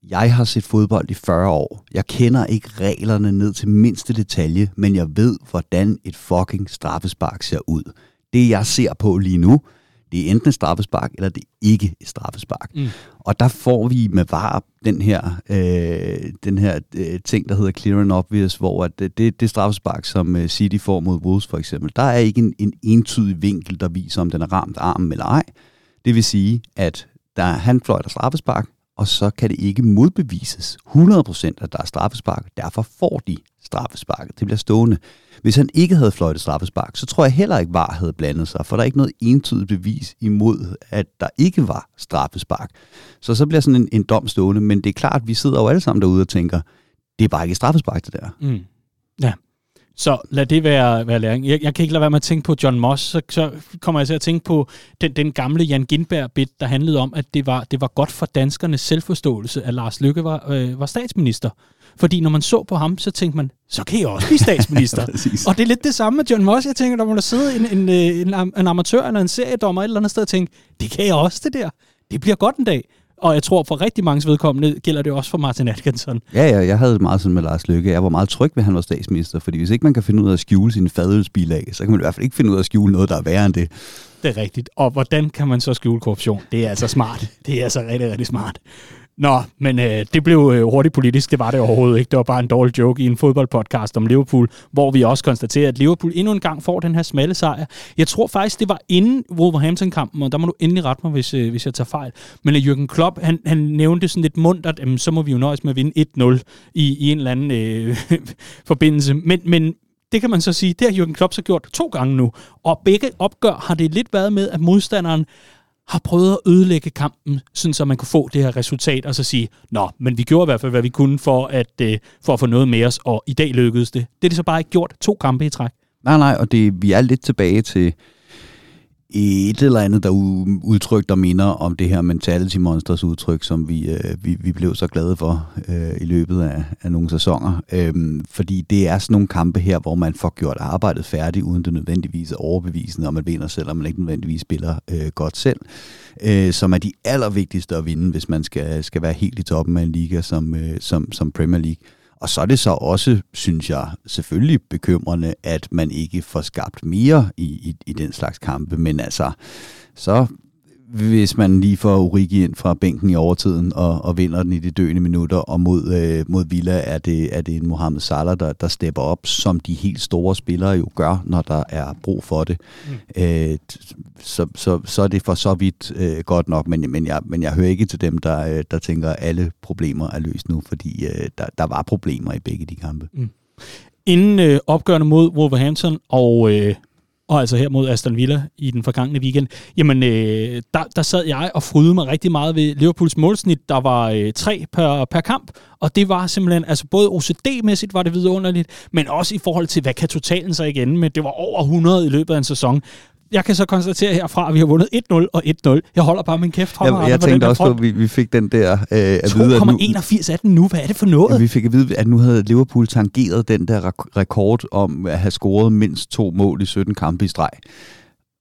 jeg har set fodbold i 40 år. Jeg kender ikke reglerne ned til mindste detalje, men jeg ved, hvordan et fucking straffespark ser ud. Det jeg ser på lige nu, det er enten et straffespark, eller det er ikke et straffespark. Mm. Og der får vi med VAR den her, øh, den her øh, ting, der hedder clear and obvious, hvor at det, det, det straffespark, som øh, City får mod Wolves for eksempel, der er ikke en, en entydig vinkel, der viser, om den er ramt armen eller ej. Det vil sige, at der, han fløjter straffespark, og så kan det ikke modbevises 100% at der er straffespark. Derfor får de straffesparket. Det bliver stående. Hvis han ikke havde fløjtet straffespark, så tror jeg heller ikke, VAR havde blandet sig, for der er ikke noget entydigt bevis imod, at der ikke var straffespark. Så så bliver sådan en, en dom stående, men det er klart, at vi sidder jo alle sammen derude og tænker, det er bare ikke straffespark, det der. Mm. Ja. Så lad det være, være læring. Jeg, jeg kan ikke lade være med at tænke på John Moss, så, så kommer jeg til at tænke på den, den gamle Jan Gindberg-bit, der handlede om, at det var, det var godt for danskernes selvforståelse, at Lars Lykke var, øh, var statsminister. Fordi når man så på ham, så tænkte man, så kan jeg også blive statsminister. og det er lidt det samme med John Moss. Jeg tænker, der må der sidde en, en, en, en amatør eller en seriedommer et eller andet sted og tænke, det kan jeg også det der. Det bliver godt en dag. Og jeg tror, for rigtig mange vedkommende gælder det også for Martin Atkinson. Ja, ja, jeg havde det meget sådan med Lars Løkke. Jeg var meget tryg ved, at han var statsminister, fordi hvis ikke man kan finde ud af at skjule sine fadølsbilag, så kan man i hvert fald ikke finde ud af at skjule noget, der er værre end det. Det er rigtigt. Og hvordan kan man så skjule korruption? Det er altså smart. Det er altså rigtig, rigtig smart. Nå, men øh, det blev øh, hurtigt politisk. Det var det overhovedet ikke. Det var bare en dårlig joke i en fodboldpodcast om Liverpool, hvor vi også konstaterer, at Liverpool endnu en gang får den her smalle sejr. Jeg tror faktisk, det var inden Wolverhampton-kampen, og der må du endelig rette mig, hvis, øh, hvis jeg tager fejl. Men at Jürgen Klopp, han, han nævnte sådan lidt mundt, at så må vi jo nøjes med at vinde 1-0 i, i en eller anden øh, forbindelse. Men, men det kan man så sige, det har Jürgen Klopp så gjort to gange nu. Og begge opgør har det lidt været med, at modstanderen har prøvet at ødelægge kampen, sådan så man kunne få det her resultat, og så sige, nå, men vi gjorde i hvert fald, hvad vi kunne for at, øh, for at få noget med os, og i dag lykkedes det. Det er det så bare ikke gjort to kampe i træk. Nej, nej, og det, vi er lidt tilbage til, et eller andet, der udtryk, der minder om det her Mentality Monsters udtryk, som vi, øh, vi, vi blev så glade for øh, i løbet af, af nogle sæsoner. Øhm, fordi det er sådan nogle kampe her, hvor man får gjort arbejdet færdigt, uden det nødvendigvis er overbevisende, og man vinder selv, og man ikke nødvendigvis spiller øh, godt selv. Øh, som er de allervigtigste at vinde, hvis man skal, skal være helt i toppen af en liga som, øh, som, som Premier League. Og så er det så også, synes jeg, selvfølgelig bekymrende, at man ikke får skabt mere i, i, i den slags kampe. Men altså, så hvis man lige får Origi ind fra bænken i overtiden og, og vinder den i de døende minutter, og mod, øh, mod Villa er det, er det en Mohamed Salah, der, der stepper op, som de helt store spillere jo gør, når der er brug for det. Mm. Øh, så, så, så er det for så vidt øh, godt nok, men, men, jeg, men jeg hører ikke til dem, der, øh, der tænker, at alle problemer er løst nu, fordi øh, der, der var problemer i begge de kampe. Mm. Inden øh, opgørende mod Wolverhampton og øh, og altså her mod Aston Villa i den forgangne weekend, jamen øh, der, der sad jeg og frydede mig rigtig meget ved Liverpools målsnit. Der var øh, tre per, per kamp, og det var simpelthen, altså både OCD-mæssigt var det vidunderligt, men også i forhold til, hvad kan totalen så igen med? Det var over 100 i løbet af en sæson jeg kan så konstatere herfra, at vi har vundet 1-0 og 1-0. Jeg holder bare min kæft. Jeg, jeg tænkte også på, at vi, vi fik den der... Øh, at 2,81 er den nu. Hvad er det for noget? Ja, vi fik at vide, at nu havde Liverpool tangeret den der rekord om at have scoret mindst to mål i 17 kampe i streg.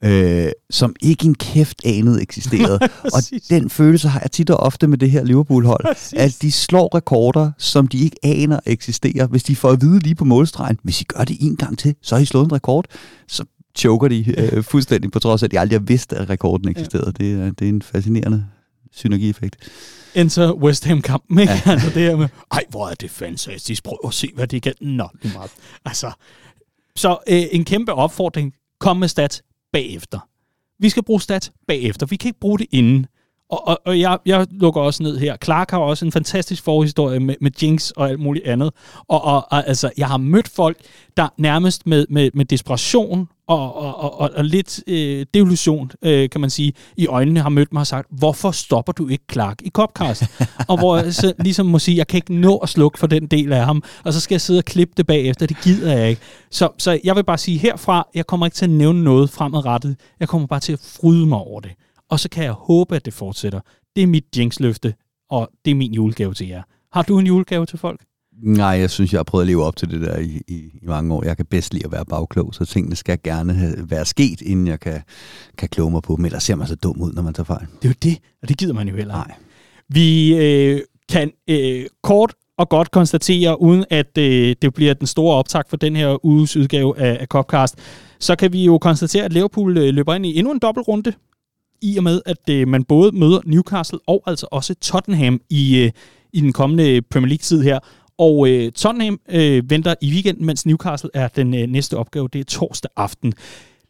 Øh, som ikke en kæft anede eksisterede. og den følelse har jeg tit og ofte med det her Liverpool-hold, at de slår rekorder, som de ikke aner eksisterer. Hvis de får at vide lige på målstregen, hvis I gør det en gang til, så har I slået en rekord. Så choker de øh, fuldstændig, på trods af, at de aldrig har vidst, at rekorden eksisterede. Ja. Det, er, det er en fascinerende synergieffekt. Enter West Ham-kampen, ikke? Ja. altså det her med, ej, hvor er det fantastisk, prøv at se, hvad de kan. Nå, det er meget. Altså, så øh, en kæmpe opfordring, kom med stats bagefter. Vi skal bruge stats bagefter. Vi kan ikke bruge det inden. Og, og, og jeg, jeg lukker også ned her. Clark har også en fantastisk forhistorie med, med Jinx og alt muligt andet. Og, og, og altså, jeg har mødt folk, der nærmest med, med, med desperation og, og, og, og lidt øh, delusion, øh, kan man sige, i øjnene har mødt mig og sagt, hvorfor stopper du ikke Clark i Copcast? og hvor jeg så ligesom må sige, jeg kan ikke nå at slukke for den del af ham, og så skal jeg sidde og klippe det bagefter, det gider jeg ikke. Så, så jeg vil bare sige herfra, jeg kommer ikke til at nævne noget fremadrettet, jeg kommer bare til at fryde mig over det. Og så kan jeg håbe, at det fortsætter. Det er mit jinx-løfte, og det er min julegave til jer. Har du en julegave til folk? Nej, jeg synes, jeg har prøvet at leve op til det der i, i, i mange år. Jeg kan bedst lide at være bagklog, så tingene skal gerne være sket, inden jeg kan, kan kloge mig på dem. Ellers ser man så dum ud, når man tager fejl. Det er jo det, og det gider man jo heller Nej. Vi øh, kan øh, kort og godt konstatere, uden at øh, det bliver den store optag for den her uges udgave af, af Copcast, så kan vi jo konstatere, at Liverpool øh, løber ind i endnu en dobbeltrunde, i og med, at øh, man både møder Newcastle og altså også Tottenham i, øh, i den kommende Premier League-tid her. Og øh, Tottenham øh, venter i weekenden, mens Newcastle er den øh, næste opgave. Det er torsdag aften.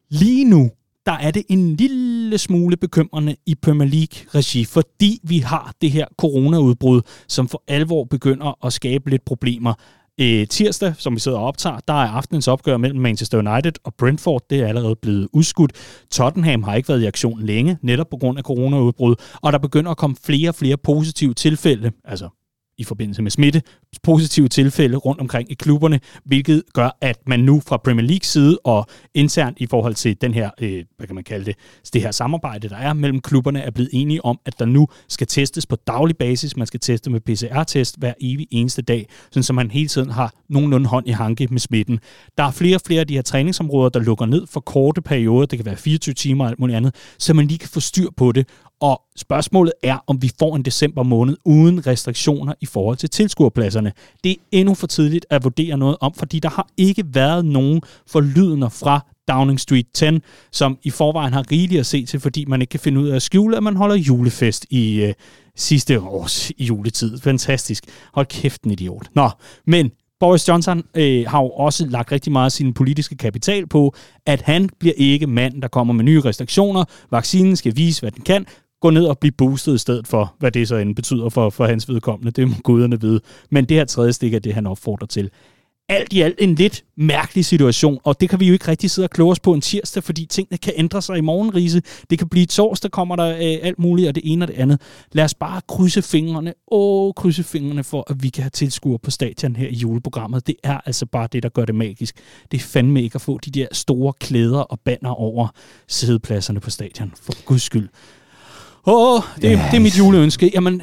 Lige nu, der er det en lille smule bekymrende i Premier League-regi, fordi vi har det her coronaudbrud, som for alvor begynder at skabe lidt problemer. Øh, tirsdag, som vi sidder og optager, der er aftenens opgør mellem Manchester United og Brentford. Det er allerede blevet udskudt. Tottenham har ikke været i aktion længe, netop på grund af coronaudbrud, og der begynder at komme flere og flere positive tilfælde, altså i forbindelse med smitte, positive tilfælde rundt omkring i klubberne, hvilket gør, at man nu fra Premier League side og internt i forhold til den her, øh, hvad kan man kalde det, det her samarbejde, der er mellem klubberne, er blevet enige om, at der nu skal testes på daglig basis. Man skal teste med PCR-test hver evig eneste dag, sådan så man hele tiden har nogenlunde hånd i hanke med smitten. Der er flere og flere af de her træningsområder, der lukker ned for korte perioder, det kan være 24 timer og alt muligt andet, så man lige kan få styr på det, og spørgsmålet er, om vi får en december måned uden restriktioner i forhold til tilskuerpladserne. Det er endnu for tidligt at vurdere noget om, fordi der har ikke været nogen forlydende fra Downing Street 10, som i forvejen har rigeligt at se til, fordi man ikke kan finde ud af at skjule, at man holder julefest i øh, sidste års juletid. Fantastisk. Hold kæft, en idiot. Nå, men Boris Johnson øh, har jo også lagt rigtig meget af sin politiske kapital på, at han bliver ikke mand, der kommer med nye restriktioner. Vaccinen skal vise, hvad den kan gå ned og blive boostet i stedet for, hvad det så end betyder for, for hans vedkommende. Det må guderne vide. Men det her tredje stik er det, han opfordrer til. Alt i alt en lidt mærkelig situation, og det kan vi jo ikke rigtig sidde og kloge os på en tirsdag, fordi tingene kan ændre sig i morgenrise. Det kan blive torsdag, kommer der øh, alt muligt, og det ene og det andet. Lad os bare krydse fingrene, åh, krydse fingrene for, at vi kan have tilskuere på stadion her i juleprogrammet. Det er altså bare det, der gør det magisk. Det er fandme ikke at få de der store klæder og banner over sædepladserne på stadion, for guds skyld. Åh, oh, det, yes. det er mit juleønske. Jamen,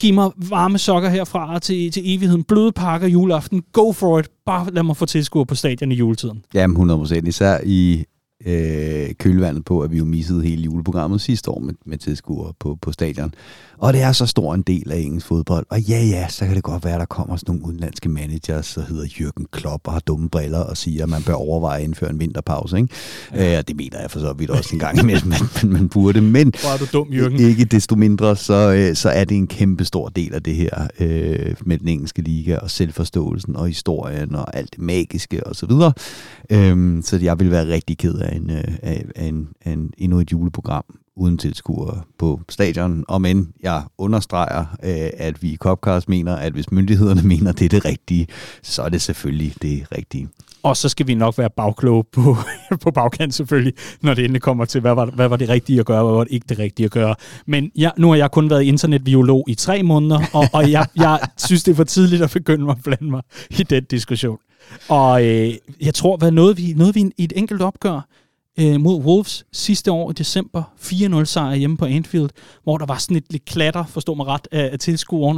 giv mig varme sokker herfra til, til evigheden. Bløde pakker juleaften. Go for it. Bare lad mig få tilskuer på stadion i juletiden. Jamen, 100 procent. Især i øh, kølvandet på, at vi jo missede hele juleprogrammet sidste år med, med tilskuere på, på stadion. Og det er så stor en del af engelsk fodbold. Og ja, ja, så kan det godt være, at der kommer sådan nogle udenlandske managers, der hedder Jürgen Klopp og har dumme briller og siger, at man bør overveje at indføre en vinterpause. Ikke? Ja. Øh, det mener jeg for så vidt også en gang imellem, man, man, man burde. Men Hvor er du dum, Jürgen. ikke desto mindre, så, øh, så er det en kæmpe stor del af det her øh, med den engelske liga og selvforståelsen og historien og alt det magiske osv. Så, øhm, så jeg vil være rigtig ked af, en, øh, af, af, en, af en, endnu et juleprogram uden tilskuere på stadion. Og men jeg understreger, øh, at vi i Copcast mener, at hvis myndighederne mener, det er det rigtige, så er det selvfølgelig det rigtige. Og så skal vi nok være bagkloge på, på bagkant selvfølgelig, når det endelig kommer til, hvad var, hvad var det rigtige at gøre, hvad var det ikke det rigtige at gøre. Men jeg, nu har jeg kun været internetbiolog i tre måneder, og, og jeg, jeg synes, det er for tidligt at begynde at blande mig i den diskussion. Og øh, jeg tror, hvad noget vi, noget vi i et enkelt opgør, øh, mod Wolves sidste år i december. 4-0 sejr hjemme på Anfield, hvor der var sådan et lidt klatter, forstå mig ret, af, af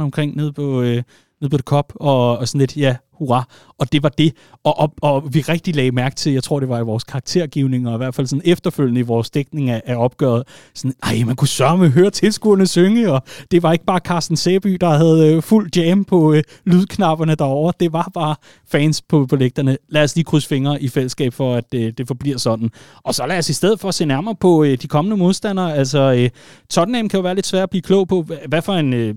omkring nede på, øh, nede på det kop, og, og sådan lidt, ja, hurra. Og det var det. Og, og, og vi rigtig lagde mærke til, jeg tror det var i vores karaktergivning, og i hvert fald sådan efterfølgende i vores dækning af, af opgøret, sådan, ej, man kunne sørge med at høre tilskuerne synge, og det var ikke bare Carsten Sæby, der havde øh, fuld jam på øh, lydknapperne derovre, det var bare fans på, på lægterne. Lad os lige krydse fingre i fællesskab for, at øh, det forbliver sådan. Og så lad os i stedet for se nærmere på øh, de kommende modstandere. Altså, øh, Tottenham kan jo være lidt svært at blive klog på, hvad for en... Øh,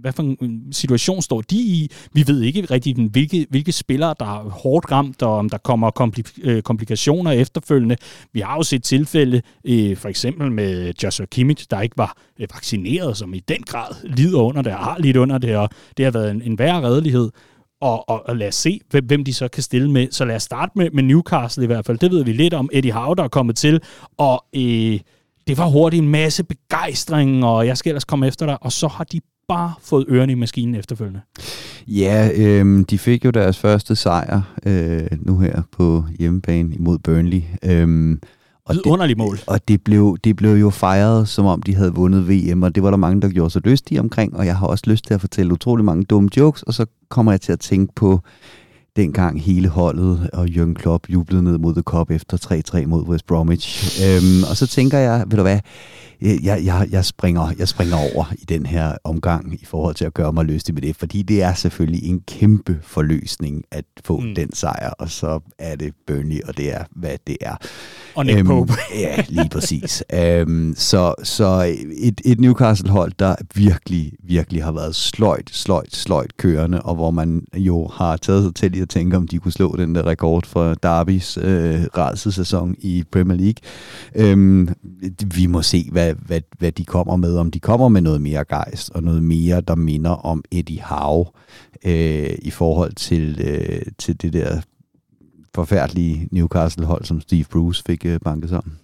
hvad for en situation står de i? Vi ved ikke rigtig, hvilke, hvilke spillere, der er hårdt ramt, og om der kommer øh, komplikationer efterfølgende. Vi har jo set tilfælde, øh, for eksempel med Joshua Kimmich, der ikke var øh, vaccineret, som i den grad lider under det, har lidt under det, og det har været en, en værre redelighed. og, og, og lad os se, hvem, hvem de så kan stille med. Så lad os starte med, med Newcastle i hvert fald. Det ved vi lidt om. Eddie Howe, der er kommet til, og øh, det var hurtigt en masse begejstring, og jeg skal ellers komme efter dig, og så har de bare fået ørerne i maskinen efterfølgende. Ja, øh, de fik jo deres første sejr øh, nu her på hjemmebane imod Burnley. Øh, og det, underligt mål. Og det blev, det blev jo fejret, som om de havde vundet VM, og det var der mange, der gjorde sig lystige omkring, og jeg har også lyst til at fortælle utrolig mange dumme jokes, og så kommer jeg til at tænke på dengang hele holdet og Jürgen Klopp jublede ned mod The Cup efter 3-3 mod West Bromwich. Øhm, og så tænker jeg, ved du hvad, jeg, jeg, jeg, springer, jeg springer over i den her omgang i forhold til at gøre mig lystig med det, fordi det er selvfølgelig en kæmpe forløsning at få mm. den sejr, og så er det Burnley, og det er, hvad det er. Og Nick øhm, Pope. ja, lige præcis. øhm, så så et, et Newcastle-hold, der virkelig, virkelig har været sløjt, sløjt, sløjt kørende, og hvor man jo har taget sig til at tænke, om de kunne slå den der rekord for Derbys øh, rædselsæson i Premier League. Øhm, vi må se, hvad, hvad, hvad de kommer med. Om de kommer med noget mere gejst, og noget mere, der minder om Eddie Howe øh, i forhold til, øh, til det der forfærdelige Newcastle-hold, som Steve Bruce fik øh, banket sammen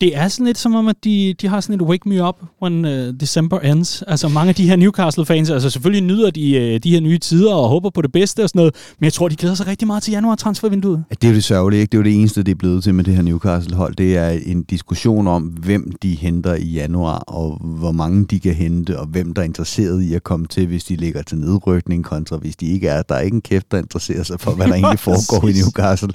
det er sådan lidt som om, at de, de har sådan et wake me up when uh, December ends. Altså mange af de her Newcastle-fans, altså selvfølgelig nyder de uh, de her nye tider og håber på det bedste og sådan noget, men jeg tror, de glæder sig rigtig meget til januar transfervinduet. Det er jo det sørgelige, ikke? Det er jo det eneste, det er blevet til med det her Newcastle-hold. Det er en diskussion om, hvem de henter i januar, og hvor mange de kan hente, og hvem der er interesseret i at komme til, hvis de ligger til nedrykning, kontra hvis de ikke er. Der er ikke en kæft, der interesserer sig for, hvad der egentlig foregår i Newcastle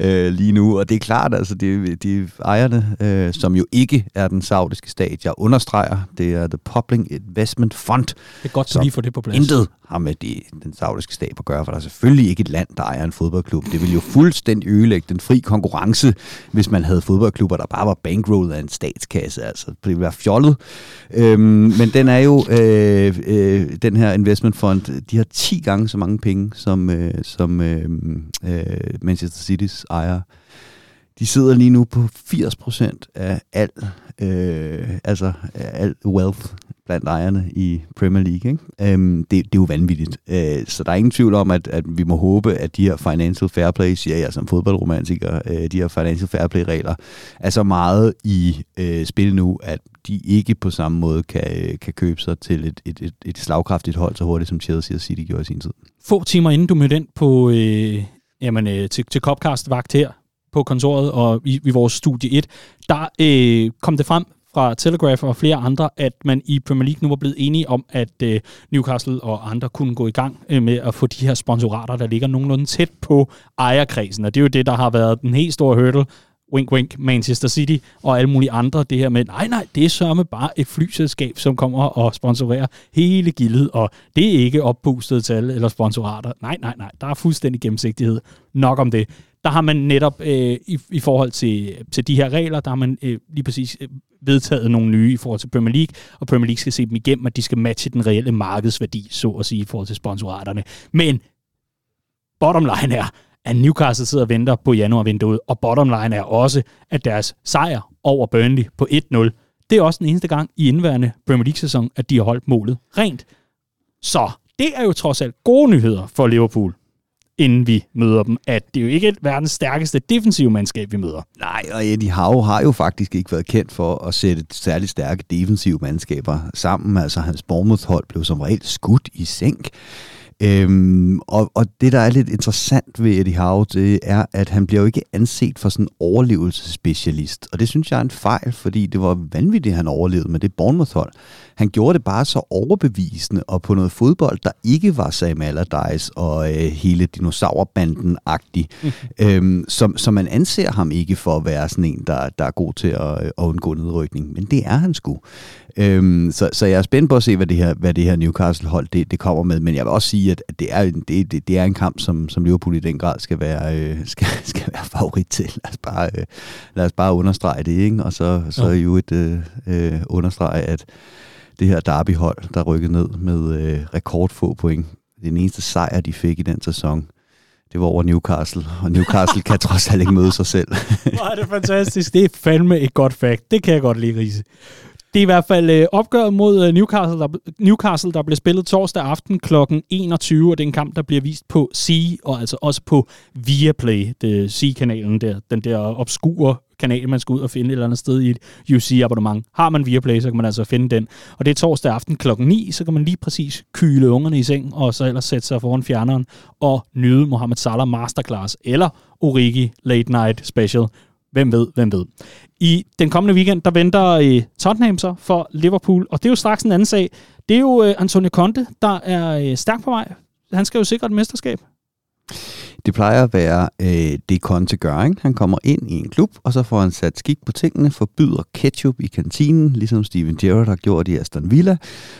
uh, lige nu. Og det er klart, altså, de, de ejerne, uh, som jo ikke er den saudiske stat. Jeg understreger, det er The Public Investment Fund. Det er godt, så lige få det på plads. Intet har med de, den saudiske stat at gøre, for der er selvfølgelig ikke et land, der ejer en fodboldklub. Det ville jo fuldstændig ødelægge den fri konkurrence, hvis man havde fodboldklubber, der bare var bankrollet af en statskasse. Altså, det ville være fjollet. Øhm, men den er jo, øh, øh, den her investment fund, de har 10 gange så mange penge, som, øh, som øh, øh, Manchester City's ejer de sidder lige nu på 80% af al, øh, altså al wealth blandt ejerne i Premier League. Ikke? Øhm, det, det er jo vanvittigt. Øh, så der er ingen tvivl om, at, at vi må håbe, at de her financial fair play, siger jeg som fodboldromantiker, øh, de her financial fair play regler, er så meget i øh, spil nu, at de ikke på samme måde kan, øh, kan købe sig til et, et, et, et slagkraftigt hold så hurtigt, som Chelsea og City gjorde i sin tid. Få timer inden du mødte ind på, øh, jamen, øh, til, til Copcast vagt her, på kontoret og i, i vores studie 1, der øh, kom det frem fra Telegraph og flere andre, at man i Premier League nu var blevet enige om, at øh, Newcastle og andre kunne gå i gang øh, med at få de her sponsorater, der ligger nogenlunde tæt på ejerkredsen. Og det er jo det, der har været den helt store hurdle wink wink, Manchester City og alle mulige andre, det her med, nej nej, det er sørme bare et flyselskab, som kommer og sponsorerer hele gildet, og det er ikke opboostet tal eller sponsorater. Nej, nej, nej, der er fuldstændig gennemsigtighed. Nok om det der har man netop øh, i, i forhold til, til de her regler, der har man øh, lige præcis øh, vedtaget nogle nye i forhold til Premier League, og Premier League skal se dem igennem, at de skal matche den reelle markedsværdi, så at sige, i forhold til sponsoraterne. Men bottom line er, at Newcastle sidder og venter på januarvinduet, og bottom line er også, at deres sejr over Burnley på 1-0, det er også den eneste gang i indværende Premier League-sæson, at de har holdt målet rent. Så det er jo trods alt gode nyheder for Liverpool inden vi møder dem, at det er jo ikke verdens stærkeste defensive mandskab, vi møder. Nej, og Eddie Howe har jo faktisk ikke været kendt for at sætte særligt stærke defensive mandskaber sammen. Altså hans Bournemouth-hold blev som regel skudt i sænk. Øhm, og, og det, der er lidt interessant ved Eddie Howe, det er, at han bliver jo ikke anset for sådan en overlevelsesspecialist. Og det synes jeg er en fejl, fordi det var vanvittigt, at han overlevede med det Bournemouth-hold. Han gjorde det bare så overbevisende, og på noget fodbold, der ikke var Sam Allardyce og øh, hele dinosaurbanden-agtig. Mm. Øhm, som, så man anser ham ikke for at være sådan en, der, der er god til at, at undgå nedrykning. Men det er han sgu. Øhm, så, så jeg er spændt på at se, hvad det her, hvad det her Newcastle-hold det, det kommer med. Men jeg vil også sige, at det er, det, det, det er en kamp, som, som Liverpool i den grad skal være, øh, skal, skal være favorit til. Lad os bare, øh, lad os bare understrege det, ikke? og så, så ja. jo et øh, øh, understrege, at det her Derby-hold, der rykkede ned med øh, rekordfå point. Den eneste sejr, de fik i den sæson, det var over Newcastle, og Newcastle kan trods alt ikke møde sig selv. Hvor er det fantastisk. Det er fandme et godt fact. Det kan jeg godt lide, Riese. Det er i hvert fald øh, opgøret mod øh, Newcastle, der, Newcastle, der bliver spillet torsdag aften kl. 21, og det er en kamp, der bliver vist på C, og altså også på Viaplay, det C-kanalen der, den der obskure kanal, man skal ud og finde et eller andet sted i et UC-abonnement. Har man Viaplay, så kan man altså finde den. Og det er torsdag aften kl. 9, så kan man lige præcis kyle ungerne i seng, og så ellers sætte sig foran fjerneren og nyde Mohamed Salah Masterclass, eller Origi Late Night Special. Hvem ved, hvem ved. I den kommende weekend, der venter øh, Tottenham så for Liverpool, og det er jo straks en anden sag. Det er jo øh, Antonio Conte, der er øh, stærk på vej. Han skal jo sikre et mesterskab. Det plejer at være øh, det Conte gør, ikke? Han kommer ind i en klub, og så får han sat skik på tingene, forbyder ketchup i kantinen, ligesom Steven Gerrard har gjort i Aston Villa,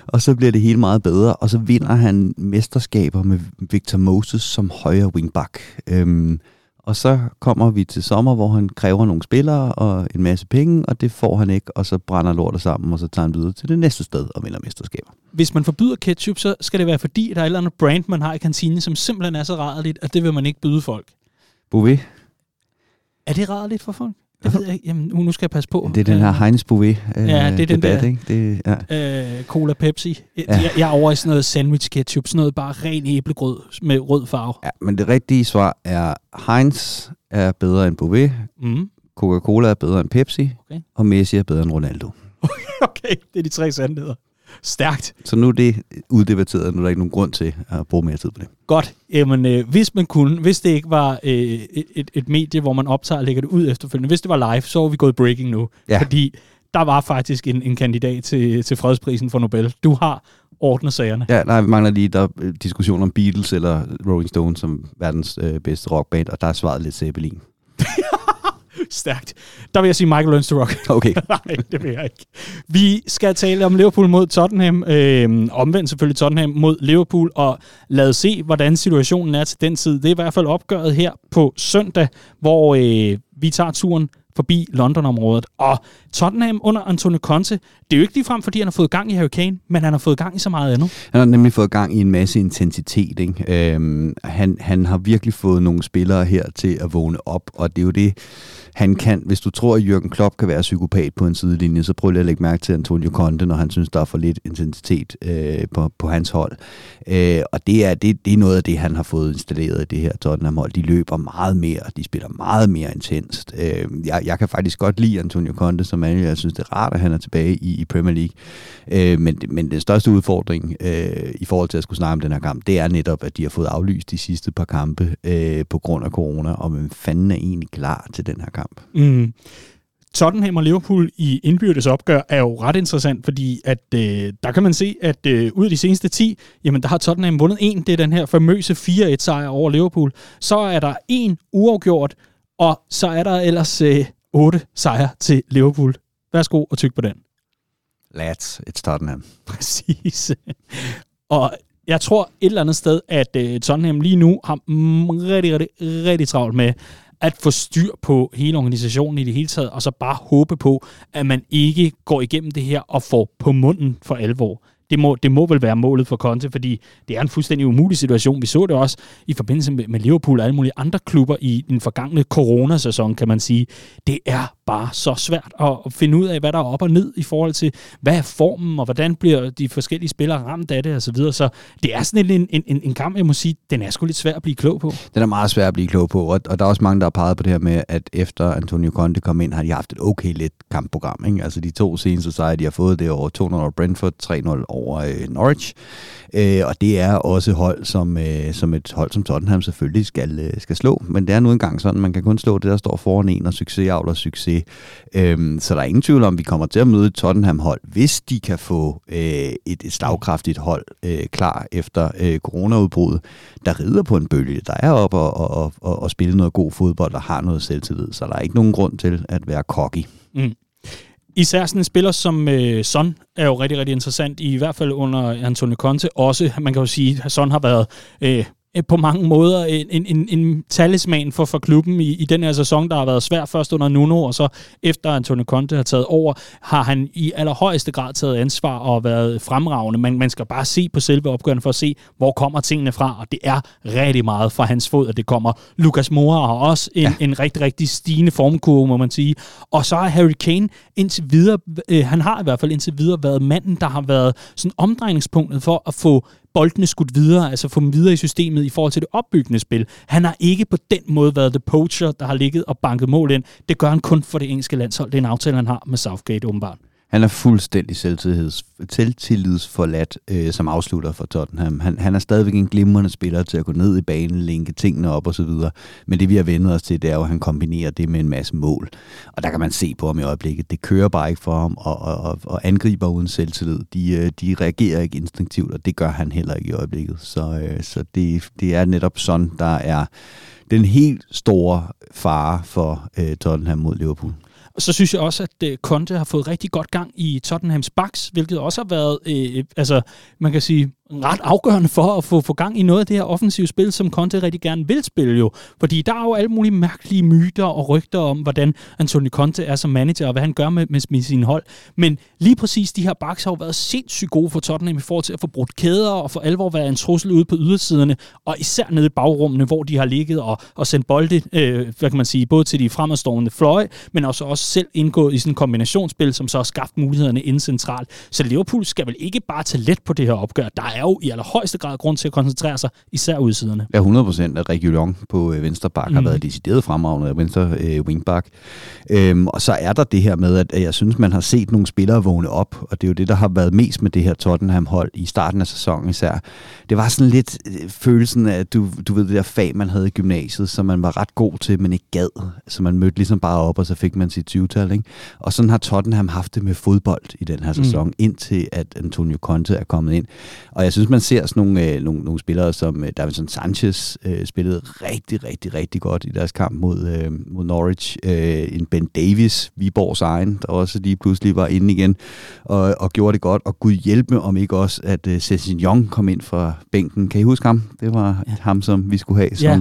og så bliver det hele meget bedre, og så vinder han mesterskaber med Victor Moses som højre wingback. Øhm, og så kommer vi til sommer, hvor han kræver nogle spillere og en masse penge, og det får han ikke, og så brænder lortet sammen, og så tager han videre til det næste sted og vinder mesterskaber. Hvis man forbyder ketchup, så skal det være fordi, der er et eller andet brand, man har i kantinen, som simpelthen er så rædderligt, at det vil man ikke byde folk. Bouvet? Er det rædderligt for folk? Det ved jeg ikke. Jamen, nu skal jeg passe på. Det er den her Heinz Bouvet øh, Ja, det er den debat, der. Ikke? Det, ja. Øh, Cola Pepsi. Ja. Jeg, jeg er over i sådan noget sandwich ketchup, sådan noget bare ren æblegrød med rød farve. ja, men det rigtige svar er, Heinz er bedre end Bouvet, Mm. Coca-Cola er bedre end Pepsi, Okay. og Messi er bedre end Ronaldo. Okay, det er de tre sandheder. Stærkt. Så nu er det uddebatteret, nu er der ikke nogen grund til at bruge mere tid på det. Godt. Jamen, øh, hvis man kunne, hvis det ikke var øh, et, et, medie, hvor man optager og lægger det ud efterfølgende, hvis det var live, så var vi gået breaking nu. Ja. Fordi der var faktisk en, en kandidat til, til fredsprisen for Nobel. Du har ordnet sagerne. Ja, nej, vi mangler lige der er diskussion om Beatles eller Rolling Stones som verdens øh, bedste rockband, og der er svaret lidt Zeppelin. Stærkt. Der vil jeg sige Michael Learns to Rock. Okay. Nej, det vil jeg ikke. Vi skal tale om Liverpool mod Tottenham. Øh, omvendt selvfølgelig Tottenham mod Liverpool. Og lad os se, hvordan situationen er til den tid. Det er i hvert fald opgøret her på søndag, hvor øh, vi tager turen forbi London-området. Og Tottenham under Antonio Conte, det er jo ikke ligefrem, fordi han har fået gang i Harry Kane, men han har fået gang i så meget andet. Han har nemlig fået gang i en masse intensitet. Ikke? Øhm, han, han har virkelig fået nogle spillere her til at vågne op, og det er jo det, han kan. Hvis du tror, at Jürgen Klopp kan være psykopat på en sidelinje, så prøv lige at lægge mærke til Antonio Conte, når han synes, der er for lidt intensitet øh, på, på hans hold. Øh, og det er, det, det er noget af det, han har fået installeret i det her Tottenham-hold. De løber meget mere, de spiller meget mere intenst. Øh, jeg, jeg kan faktisk godt lide Antonio Conte som manager. Jeg synes, det er rart, at han er tilbage i, i Premier League. Øh, men, men den største udfordring øh, i forhold til at skulle snakke om den her kamp, det er netop, at de har fået aflyst de sidste par kampe øh, på grund af corona, og hvem fanden er egentlig klar til den her kamp? Mm. Tottenham og Liverpool i indbyrdes opgør er jo ret interessant, fordi at øh, der kan man se, at øh, ud af de seneste 10, jamen der har Tottenham vundet en. Det er den her famøse 4-1 sejr over Liverpool. Så er der en uafgjort, og så er der ellers øh, 8 sejre til Liverpool. Værsgo og tyk på den. Lads, it's Tottenham. Præcis. Og jeg tror et eller andet sted, at øh, Tottenham lige nu har mm, rigtig, rigtig, rigtig travlt med at få styr på hele organisationen i det hele taget, og så bare håbe på, at man ikke går igennem det her og får på munden for alvor. Det må, det må vel være målet for Conte, fordi det er en fuldstændig umulig situation. Vi så det også i forbindelse med, med Liverpool og alle mulige andre klubber i den forgangne coronasæson, kan man sige. Det er bare så svært at, finde ud af, hvad der er op og ned i forhold til, hvad er formen, og hvordan bliver de forskellige spillere ramt af det, og så videre. Så det er sådan en, en, en, en kamp, jeg må sige, den er sgu lidt svær at blive klog på. Den er meget svær at blive klog på, og, og der er også mange, der har peget på det her med, at efter Antonio Conte kom ind, har de haft et okay let kampprogram. Ikke? Altså de to seneste sejre, de har fået, det er over 2-0 over Brentford, 3-0 over øh, Norwich. Øh, og det er også hold, som, øh, som et hold som Tottenham selvfølgelig skal, øh, skal slå. Men det er nu engang sådan, man kan kun slå det, der står foran en, og succes avler succes. Øhm, så der er ingen tvivl om, at vi kommer til at møde Tottenham-hold, hvis de kan få øh, et, et slagkraftigt hold øh, klar efter øh, coronaudbruddet, der rider på en bølge, der er op og, og, og, og spille noget god fodbold og har noget selvtillid. Så der er ikke nogen grund til at være cocky. Mm. Især sådan en spiller som øh, Son er jo rigtig, rigtig interessant, i hvert fald under Antonio Conte. Også, man kan jo sige, at Son har været øh, på mange måder en, en, en, talisman for, for klubben i, i den her sæson, der har været svær først under Nuno, og så efter Antonio Conte har taget over, har han i allerhøjeste grad taget ansvar og været fremragende. Man, man skal bare se på selve opgøren for at se, hvor kommer tingene fra, og det er rigtig meget fra hans fod, at det kommer. Lucas Moura har også en, ja. en rigtig, rigtig stigende formkurve, må man sige. Og så er Harry Kane indtil videre, øh, han har i hvert fald indtil videre været manden, der har været sådan omdrejningspunktet for at få boldene skudt videre, altså få dem videre i systemet i forhold til det opbyggende spil. Han har ikke på den måde været the poacher, der har ligget og banket mål ind. Det gør han kun for det engelske landshold. Det er en aftale, han har med Southgate åbenbart. Han er fuldstændig selvtillidsforladt øh, som afslutter for Tottenham. Han, han er stadigvæk en glimrende spiller til at gå ned i banen, linke tingene op osv. Men det vi har vendt os til, det er jo, at han kombinerer det med en masse mål. Og der kan man se på ham i øjeblikket. Det kører bare ikke for ham, og, og, og, og angriber uden selvtillid. De, øh, de reagerer ikke instinktivt, og det gør han heller ikke i øjeblikket. Så, øh, så det, det er netop sådan, der er den helt store fare for øh, Tottenham mod Liverpool. Og så synes jeg også, at uh, Conte har fået rigtig godt gang i Tottenhams backs, hvilket også har været, øh, øh altså man kan sige, ret afgørende for at få, få gang i noget af det her offensive spil, som Conte rigtig gerne vil spille jo. Fordi der er jo alle mulige mærkelige myter og rygter om, hvordan Antonio Conte er som manager, og hvad han gør med, med, med sin hold. Men lige præcis de her backs har jo været sindssygt gode for Tottenham i forhold til at få brudt kæder og for alvor være en trussel ude på ydersiderne, og især nede i bagrummene, hvor de har ligget og, og sendt bolde, øh, hvad kan man sige, både til de fremadstående fløje, men også, også selv indgået i sådan en kombinationsspil, som så har skabt mulighederne inden centralt. Så Liverpool skal vel ikke bare tage let på det her opgør. Der er jo i allerhøjeste grad grund til at koncentrere sig, især udsiderne. Ja, 100 procent af Region på øh, venstre bak mm. har været decideret fremragende af venstre øh, wingback. Øhm, og så er der det her med, at jeg synes, man har set nogle spillere vågne op, og det er jo det, der har været mest med det her Tottenham-hold i starten af sæsonen især. Det var sådan lidt øh, følelsen af, du, du ved, det der fag, man havde i gymnasiet, som man var ret god til, men ikke gad. Så man mødte ligesom bare op, og så fik man sit 20-tal. Ikke? Og sådan har Tottenham haft det med fodbold i den her sæson, mm. indtil at Antonio Conte er kommet ind. Og jeg synes, man ser sådan nogle, øh, nogle, nogle spillere, som øh, Davinson Sanchez øh, spillede rigtig, rigtig, rigtig godt i deres kamp mod, øh, mod Norwich. Øh, en Ben Davis, Viborgs egen, der også lige pludselig var inde igen og, og gjorde det godt. Og Gud hjælpe om ikke også, at øh, Cezanne Young kom ind fra bænken. Kan I huske ham? Det var ja. ham, som vi skulle have som ja.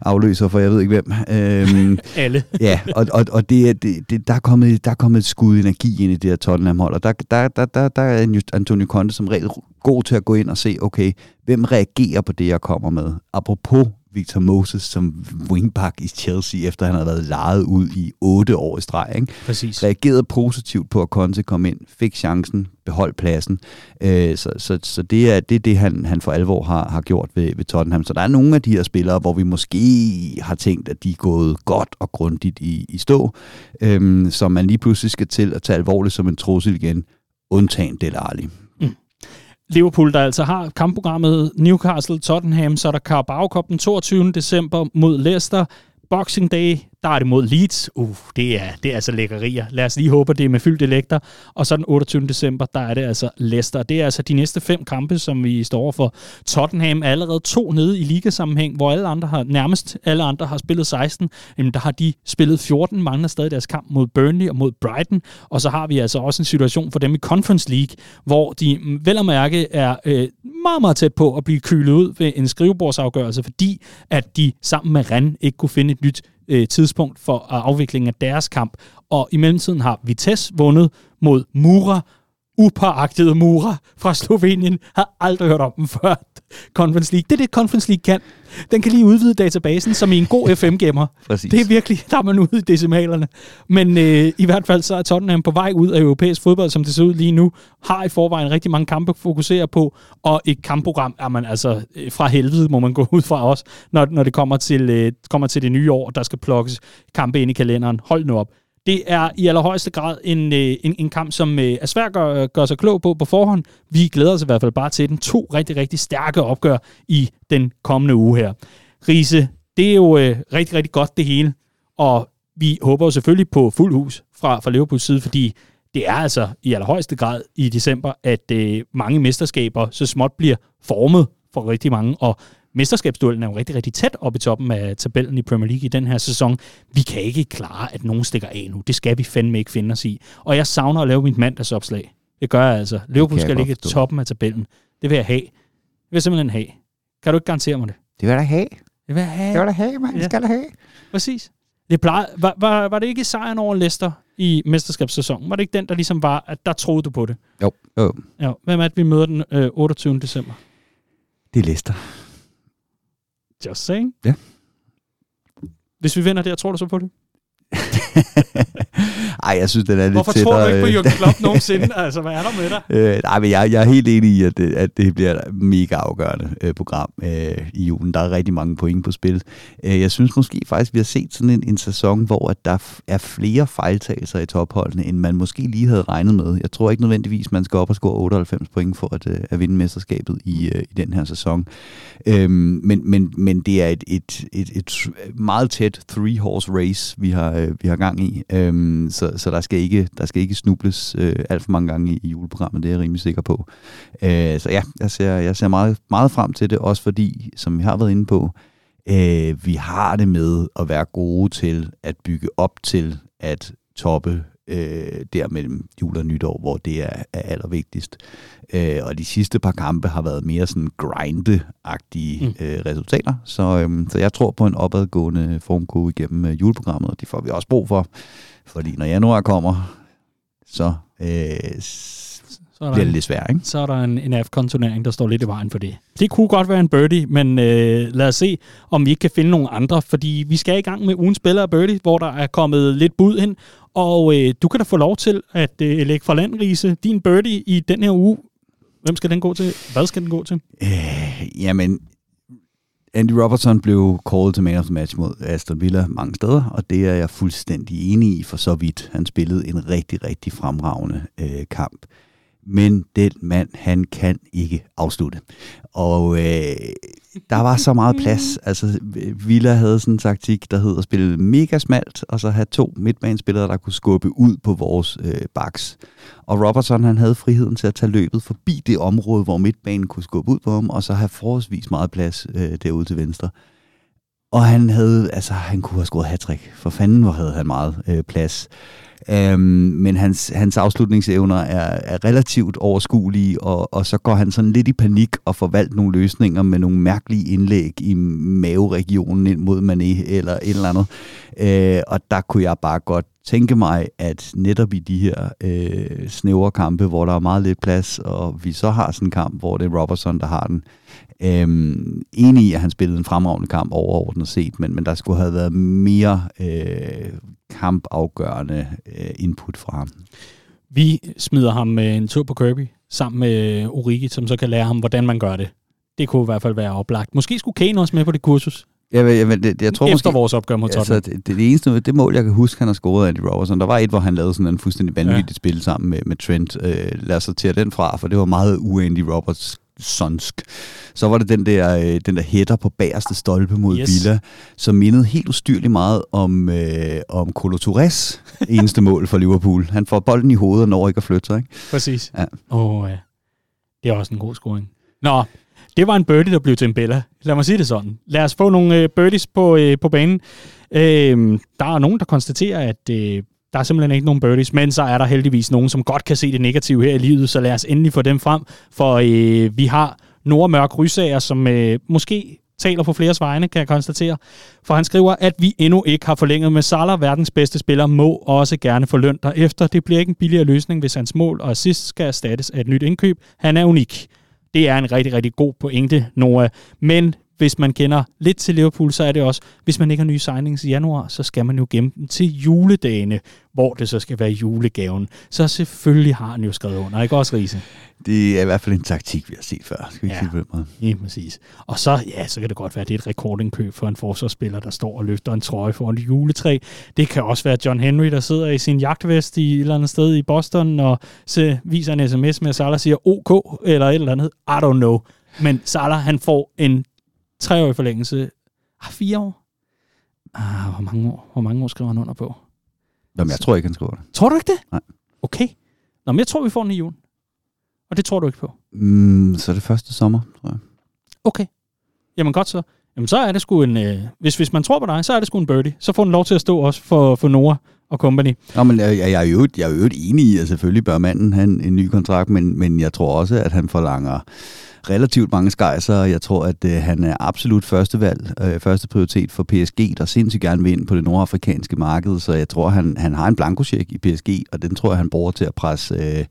afløser for jeg ved ikke hvem. Øhm, Alle. ja, og, og, og det, det, det, der, er kommet, der er kommet et skud energi ind i det her Tottenham-hold, og der, der, der, der, der er Antonio Conte som regel god til at gå ind og se, okay, hvem reagerer på det, jeg kommer med? Apropos Victor Moses som wingback i Chelsea, efter han havde været lejet ud i otte år i streg. Ikke? Præcis. Reagerede positivt på, at Conte kom ind, fik chancen, beholdt pladsen. Øh, så, så, så det er det, er det han, han for alvor har, har gjort ved, ved Tottenham. Så der er nogle af de her spillere, hvor vi måske har tænkt, at de er gået godt og grundigt i, i stå, øh, som man lige pludselig skal til at tage alvorligt som en trussel igen, undtagen Del Alli. Liverpool, der altså har kampprogrammet Newcastle, Tottenham, så er der Carabao Cup den 22. december mod Leicester, Boxing Day der mod Leeds. Uh, det er, det er altså lækkerier. Lad os lige håbe, det er med fyldt elekter. Og så den 28. december, der er det altså Leicester. Det er altså de næste fem kampe, som vi står for. Tottenham er allerede to nede i ligasammenhæng, hvor alle andre har, nærmest alle andre har spillet 16. Jamen, der har de spillet 14, mangler stadig deres kamp mod Burnley og mod Brighton. Og så har vi altså også en situation for dem i Conference League, hvor de vel og mærke er øh, meget, meget tæt på at blive kylet ud ved en skrivebordsafgørelse, fordi at de sammen med Rennes ikke kunne finde et nyt øh, tidspunkt for øh, afviklingen af deres kamp. Og i mellemtiden har Vitesse vundet mod Mura, upåagtede Mura fra Slovenien. Har aldrig hørt om dem før. Conference League. Det er det, Conference League kan. Den kan lige udvide databasen, som i en god FM-gemmer. Det er virkelig, der er man ude i decimalerne. Men øh, i hvert fald så er Tottenham på vej ud af europæisk fodbold, som det ser ud lige nu. Har i forvejen rigtig mange kampe at fokusere på, og et kampprogram er man altså øh, fra helvede, må man gå ud fra os, når, når det kommer til, øh, kommer til det nye år, der skal plukkes kampe ind i kalenderen. Hold nu op. Det er i allerhøjeste grad en, øh, en, en kamp, som øh, er svær at gøre, øh, gøre sig klog på på forhånd. Vi glæder os i hvert fald bare til den. To rigtig, rigtig stærke opgør i den kommende uge her. Riese, det er jo øh, rigtig, rigtig godt det hele, og vi håber jo selvfølgelig på fuld hus fra, fra Liverpools side, fordi det er altså i allerhøjeste grad i december, at øh, mange mesterskaber så småt bliver formet for rigtig mange, og mesterskabsduellen er jo rigtig, rigtig tæt op i toppen af tabellen i Premier League i den her sæson. Vi kan ikke klare, at nogen stikker af nu. Det skal vi fandme ikke finde os i. Og jeg savner at lave mit mandagsopslag. Det gør jeg altså. Liverpool skal ligge i toppen af tabellen. Det vil jeg have. Det vil jeg simpelthen have. Kan du ikke garantere mig det? Det vil jeg da have. Det vil jeg have. Det vil jeg da have, mand. Det Ja. skal jeg have. Præcis. Det plejede, var, var, var det ikke sejren over Leicester i mesterskabssæsonen? Var det ikke den, der ligesom var, at der troede du på det? Jo, jo. Ja. Hvem er det, vi møder den øh, 28. december? Det er Leicester. Just saying. Ja. Hvis vi vinder der, tror du så på det? Ej, jeg synes, den er lidt Hvorfor tættere. tror du ikke på øh, Jürgen Klopp nogensinde? altså, hvad er der med dig? Øh, nej, men jeg, jeg er helt enig i, at det, at det bliver et mega afgørende øh, program øh, i julen. Der er rigtig mange point på spil. Øh, jeg synes måske faktisk, vi har set sådan en, en sæson, hvor at der er flere fejltagelser i topholdene, end man måske lige havde regnet med. Jeg tror ikke nødvendigvis, man skal op og score 98 point for at, øh, at vinde mesterskabet i, øh, i den her sæson. Øhm, men, men, men det er et, et, et, et meget tæt three-horse race, vi har, øh, vi har gang i. Øhm, så så der, skal ikke, der skal ikke snubles øh, alt for mange gange i, i juleprogrammet, det er jeg rimelig sikker på. Øh, så ja, jeg ser, jeg ser meget, meget frem til det, også fordi, som vi har været inde på, øh, vi har det med at være gode til at bygge op til at toppe øh, der mellem jul og nytår, hvor det er, er allervigtigst. Øh, og de sidste par kampe har været mere sådan grinde-agtige Mm. øh, resultater. Så, øh, så jeg tror på en opadgående formkurve igennem øh, juleprogrammet, og det får vi også brug for. Fordi når januar kommer, så øh, Så er bliver det der, lidt svært, ikke? så er der en, en AFCON-turnering, der står lidt i vejen for det. Det kunne godt være en birdie, men øh, lad os se, om vi ikke kan finde nogle andre, fordi vi skal i gang med ugens spiller af birdie, hvor der er kommet lidt bud ind, og øh, du kan da få lov til at øh, lægge for landrise din birdie i den her uge. Hvem skal den gå til? Hvad skal den gå til? Øh, jamen, Andy Robertson blev called til man of the match mod Aston Villa mange steder, og det er jeg fuldstændig enig i for så vidt. Han spillede en rigtig, rigtig fremragende øh, kamp. Men den mand, han kan ikke afslutte. Og øh, der var så meget plads. Altså, Villa havde sådan en taktik, der hed at spille mega smalt, og så have to midtbanespillere, der kunne skubbe ud på vores øh, baks. Og Robertson, han havde friheden til at tage løbet forbi det område, hvor midtbanen kunne skubbe ud på ham, og så have forholdsvis meget plads øh, derude til venstre. Og han havde, altså, han kunne have scoret hat For fanden, hvor havde han meget øh, plads. Øhm, men hans, hans afslutningsevner er, er relativt overskuelige, og, og så går han sådan lidt i panik og får valgt nogle løsninger med nogle mærkelige indlæg i maveregionen ind mod Mané eller et eller andet. Øh, og der kunne jeg bare godt tænke mig, at netop i de her øh, snævre kampe, hvor der er meget lidt plads, og vi så har sådan en kamp, hvor det er Robertson, der har den, Øhm, enig i, at han spillede en fremragende kamp overordnet set, men, men der skulle have været mere øh, kampafgørende øh, input fra ham. Vi smider ham med en tur på Kirby, sammen med øh, Origi, som så kan lære ham, hvordan man gør det. Det kunne i hvert fald være oplagt. Måske skulle Kane også med på det kursus, jeg, jeg, jeg, det, jeg tror efter måske, vores opgør mod Tottenham. altså, det, det, det eneste det mål, jeg kan huske, han har scoret Andy Robertson. Der var et, hvor han lavede sådan en fuldstændig vanvittigt ja. spil sammen med, med Trent. Øh, lad os sortere den fra, for det var meget u-Andy Robertsonsk. Så var det den der, øh, den der hætter på bagerste stolpe mod Yes. Villa, som mindede helt ustyrligt meget om, øh, om Colo Tourés eneste mål for Liverpool. Han får bolden i hovedet og når ikke at flytte sig. Ikke? Præcis. Ja. Åh, ja. Det er også en god scoring. Nå, det var en birdie, der blev til en Bella. Lad mig sige det sådan. Lad os få nogle øh, birdies på, øh, på banen. Øh, der er nogen, der konstaterer, at øh, der er simpelthen ikke nogen birdies, men så er der heldigvis nogen, som godt kan se det negative her i livet, så lad os endelig få dem frem, for øh, vi har Nora Mørk Rysager, som øh, måske taler på flere vegne, kan jeg konstatere. For han skriver, at vi endnu ikke har forlænget med Salah, verdens bedste spiller, må også gerne få løn derefter. Det bliver ikke en billigere løsning, hvis hans mål og assist skal erstattes af et nyt indkøb. Han er unik. Det er en rigtig, rigtig god pointe, Noah. Men hvis man kender lidt til Liverpool, så er det også, hvis man ikke har nye signings i januar, så skal man jo gemme dem til juledagene, hvor det så skal være julegaven. Så selvfølgelig har han jo skrevet under, ikke også, Riese? Det er i hvert fald en taktik, vi har set før. Skal vi Ja. sige på? Ja, præcis. Og så, ja, så kan det godt være, at det er et rekordindkøb for en forsvarsspiller, der står og løfter en trøje foran et juletræ. Det kan også være John Henry, der sidder i sin jagtvest i et eller andet sted i Boston, og så viser en sms med, at Salah siger OK, eller et eller andet. I don't know. Men Salah, han får en treårig forlængelse. Ah, fire år? Ah, hvor mange år, hvor mange år skriver han under på? Jamen, jeg tror ikke, han skriver det. Tror du ikke det? Nej. Okay. Nå, men jeg tror, vi får den i jul. Og det tror du ikke på? Mm, så er det første sommer, tror jeg. Okay. Jamen godt så. Jamen så er det sgu en... Øh, hvis, hvis man tror på dig, så er det sgu en birdie. Så får den lov til at stå også for, for Nora. og company. Ja, men jeg, jeg, er jo, jeg er jo enig i, at selvfølgelig bør manden have en, en ny kontrakt, men, men jeg tror også, at han forlanger relativt mange skejser. Jeg tror, at øh, han er absolut førstevalg, øh, første prioritet for PSG, der sindssygt gerne vil ind på det nordafrikanske marked, så jeg tror, han, han har en blankocheck i PSG, og den tror jeg, han bruger til at presse, øh,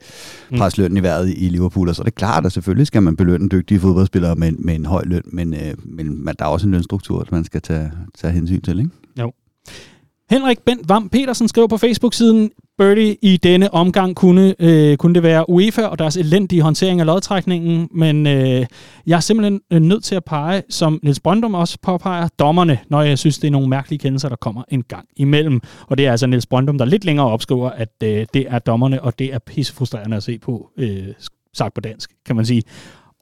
mm. presse lønnen i vejret i Liverpool. Og så er det klart, at selvfølgelig skal man belønne dygtige fodboldspillere med, med en høj løn, men, øh, men der er også en lønstruktur, man skal tage, tage hensyn til, ikke? Jo. Henrik Bent Vam Petersen skrev på Facebook-siden, Birdie i denne omgang kunne, øh, kunne det være UEFA og deres elendige håndtering af lodtrækningen, men øh, jeg er simpelthen øh, nødt til at pege, som Niels Brøndum også påpeger, dommerne, når jeg synes, det er nogle mærkelige kendelser, der kommer en gang imellem. Og det er altså Niels Brøndum, der lidt længere opskriver, at øh, det er dommerne, og det er pissefrustrerende at se på, øh, sagt på dansk, kan man sige.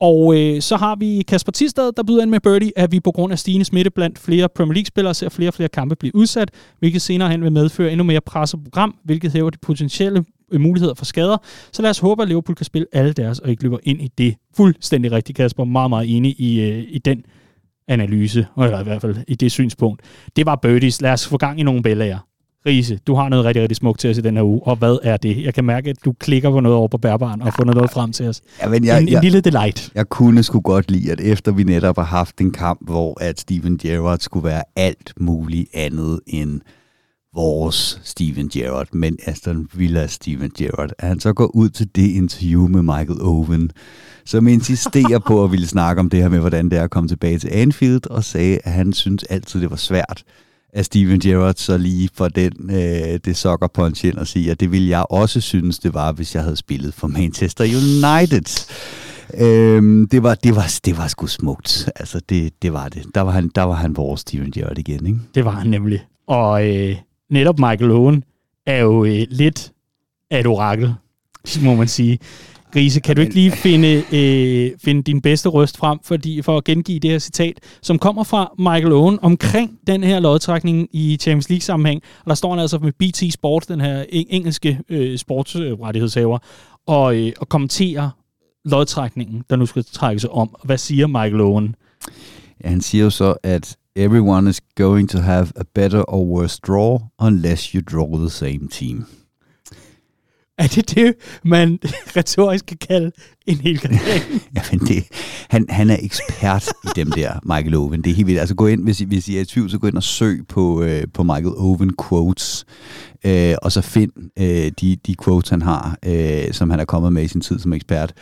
Og øh, så har vi Kasper Tistad, der byder ind med birdie, at vi på grund af stigende smitte blandt flere Premier League-spillere ser flere og flere kampe blive udsat, hvilket senere hen vil medføre endnu mere presset program, hvilket hæver de potentielle øh, muligheder for skader. Så lad os håbe, at Liverpool kan spille alle deres og ikke løber ind i det. Fuldstændig rigtigt, Kasper. Meget, meget enig i, øh, i den analyse, eller i hvert fald i det synspunkt. Det var birdies. Lad os få gang i nogle billeder. Riese, du har noget rigtig, rigtig smukt til os i den her uge, og hvad er det? Jeg kan mærke, at du klikker på noget over på bærbaren og fundet noget frem til os. Ja, men jeg, en, en jeg, lille delight. Jeg kunne sgu godt lide, at efter vi netop har haft en kamp, hvor at Steven Gerrard skulle være alt muligt andet end vores Steven Gerrard, men Aston Villa Steven Gerrard, at han så går ud til det interview med Michael Owen, som insisterer på at ville snakke om det her med, hvordan det er at komme tilbage til Anfield, og sagde, at han synes altid, det var svært af Steven Gerrard så lige for den, øh, det sokker punch ind og siger, at det ville jeg også synes, det var, hvis jeg havde spillet for Manchester United. Øhm, det, var, det, var, det var sgu smukt. Altså, det, det var det. Der var, han, der var han vores Steven Gerrard igen, ikke? Det var han nemlig. Og øh, netop Michael Owen er jo øh, lidt af et orakel, må man sige. Grise, kan du ikke lige finde, øh, finde din bedste røst frem fordi, for at gengive det her citat, som kommer fra Michael Owen omkring den her lodtrækning i Champions League-sammenhæng. Og der står han altså med BT Sport, den her engelske øh, sportsrettighedshaver, og, øh, og kommenterer lodtrækningen, der nu skal trække sig om. Hvad siger Michael Owen? Ja, han siger jo så, at everyone is going to have a better or worse draw unless you draw the same team. Er det det, man retorisk kan kalde en hel gradering? Jamen, det, han, han er ekspert i dem der, Michael Owen. Det er helt vildt. Altså gå ind, hvis I, hvis I er i tvivl, så gå ind og søg på, øh, på Michael Owen quotes, øh, og så find øh, de, de quotes, han har, øh, som han er kommet med i sin tid som ekspert.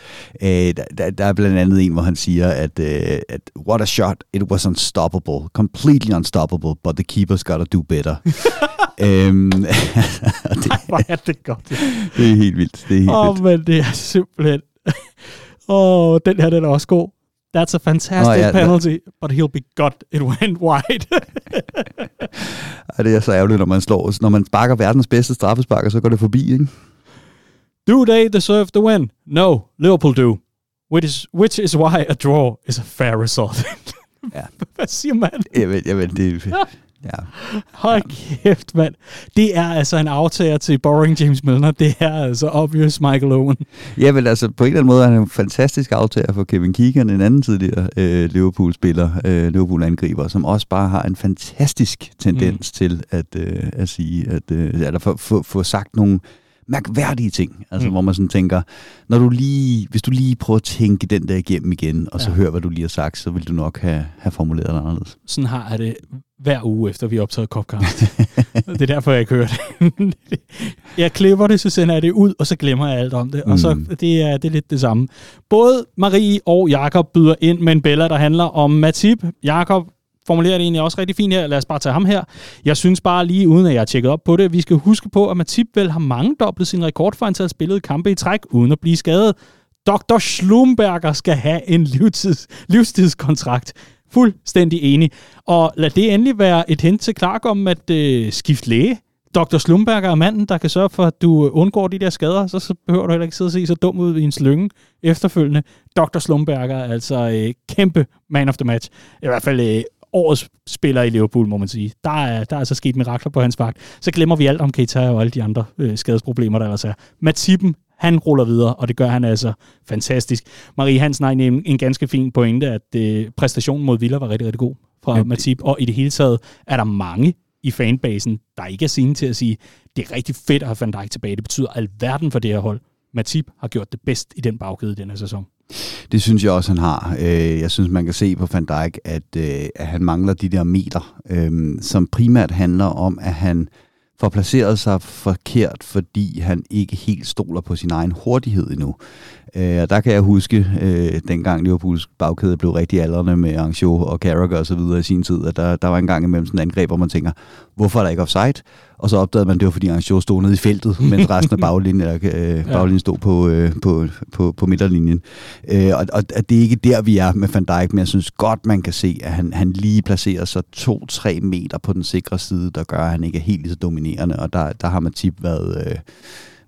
Øh, der, der, er blandt andet en, hvor han siger, at, øh, at what a shot, it was unstoppable, completely unstoppable, but the keeper's gotta do better. øhm, det, Hvor er det godt. Det er helt vildt. Det er helt oh, vildt. men det er simpelthen... Åh, oh, den her den er også god. That's a fantastic oh, ja, penalty, da. but he'll be god. It went wide. Ej, det er så ærgerligt, når man slår. Når man sparker verdens bedste straffesparker, så går det forbi, ikke? Do they deserve the win? No, Liverpool do. Which is, which is why a draw is a fair result. ja. Hvad siger man? Jamen, jamen det... Ja. Hold kæft, mand. Det er altså en aftager til Boring James Milner. Det er altså obvious Michael Owen. Ja, men altså på en eller anden måde er han en fantastisk aftager for Kevin Keegan, en anden tidligere øh, Liverpool-spiller, øh, Liverpool-angriber, som også bare har en fantastisk tendens mm. til at, øh, at sige, at, øh, eller få, få, få sagt nogle mærkværdige ting, altså mm. hvor man sådan tænker, når du lige, hvis du lige prøver at tænke den der igennem igen, og så ja. hør, hvad du lige har sagt, så vil du nok have, have formuleret det anderledes. Sådan har jeg det hver uge, efter vi optaget Copcast. det er derfor, jeg ikke hører det. jeg klipper det, så sender jeg det ud, og så glemmer jeg alt om det. Mm. Og så det er det er lidt det samme. Både Marie og Jakob byder ind med en bella, der handler om Matip. Jakob formulerer det egentlig også rigtig fint her. Lad os bare tage ham her. Jeg synes bare lige, uden at jeg har tjekket op på det, vi skal huske på, at Matip vel har mangedoblet sin rekord for antal spillede kampe i træk, uden at blive skadet. Dr. Schlumberger skal have en livstids, livstidskontrakt. Fuldstændig enig. Og lad det endelig være et hint til Clark om at øh, skifte læge. Dr. Slumberger er manden, der kan sørge for, at du øh, undgår de der skader, så, så behøver du heller ikke sidde og se så dum ud i en slynge efterfølgende. Dr. Slumberger er altså øh, kæmpe man of the match. I hvert fald øh, årets spiller i Liverpool, må man sige. Der er, der er altså sket mirakler på hans vagt. Så glemmer vi alt om Keita og alle de andre øh, skadesproblemer, der ellers er. Matippen, han ruller videre, og det gør han altså fantastisk. Marie Hansen har en, en ganske fin pointe, at øh, præstationen mod Villa var rigtig, rigtig god fra ja, Matip, og i det hele taget er der mange i fanbasen, der ikke er sine til at sige, Det er rigtig fedt at have Van Dijk tilbage. Det betyder alverden for det her hold. Matip har gjort det bedst i den bagkæde i denne sæson. Det synes jeg også, han har. Øh, jeg synes, man kan se på Van Dijk, at, øh, at han mangler de der meter, øh, som primært handler om, at han får placeret sig forkert, fordi han ikke helt stoler på sin egen hurtighed endnu. Øh, og der kan jeg huske, øh, dengang Liverpools bagkæde blev rigtig aldrende med Ancho og Carragher og så videre i sin tid, at der, der var en gang imellem sådan en angreb, hvor man tænker, hvorfor er der ikke offside? Og så opdagede man, at det var, fordi Ancho stod nede i feltet, mens resten af baglinjen, øh, baglinjen stod på, øh, på, på, på midterlinjen. Øh, og, og, og det er ikke der, vi er med Van Dijk, men jeg synes godt, man kan se, at han, han lige placerer sig 2-3 meter på den sikre side, der gør, at han ikke er helt lige så dominerende, og der, der har Matip været... Øh,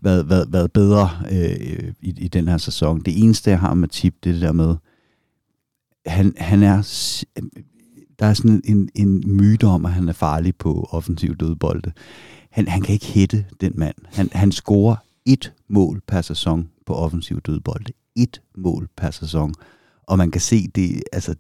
været, været, været bedre øh, i, i den her sæson. Det eneste, jeg har med Tip, det er det der med, han, han er, der er sådan en, en myte om, at han er farlig på offensiv dødbolde. Han, han kan ikke hætte den mand. Han, han scorer et mål per sæson på offensiv dødbolde. Et mål per sæson og man kan se det, altså,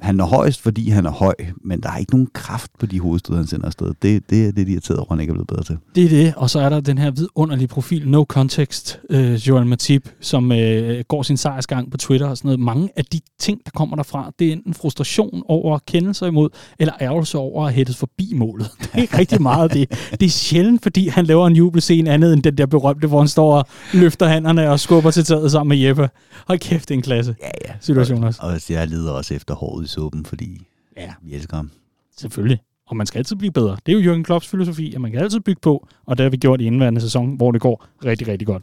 han er højst, fordi han er høj, men der er ikke nogen kraft på de hovedstød, han sender afsted. Det, det er det, de irriteret over, han ikke er blevet bedre til. Det er det, og så er der den her vidunderlige profil, No Context, øh, Joel Matip, som øh, går sin sejrsgang på Twitter og sådan noget. Mange af de ting, der kommer derfra, det er enten frustration over kendelser imod, eller ærgelse over at hættes forbi målet. Det er rigtig meget det. Det er sjældent, fordi han laver en jubelscene andet end den der berømte, hvor han står og løfter hænderne og skubber til taget sammen med Jeppe. Hold kæft, det er en klasse. Ja, ja situation også. Og, jeg lider også efter håret i suppen, fordi ja. vi elsker ham. Selvfølgelig. Og man skal altid blive bedre. Det er jo Jürgen Klopps filosofi, at man kan altid bygge på, og det har vi gjort i indværende sæson, hvor det går rigtig, rigtig godt.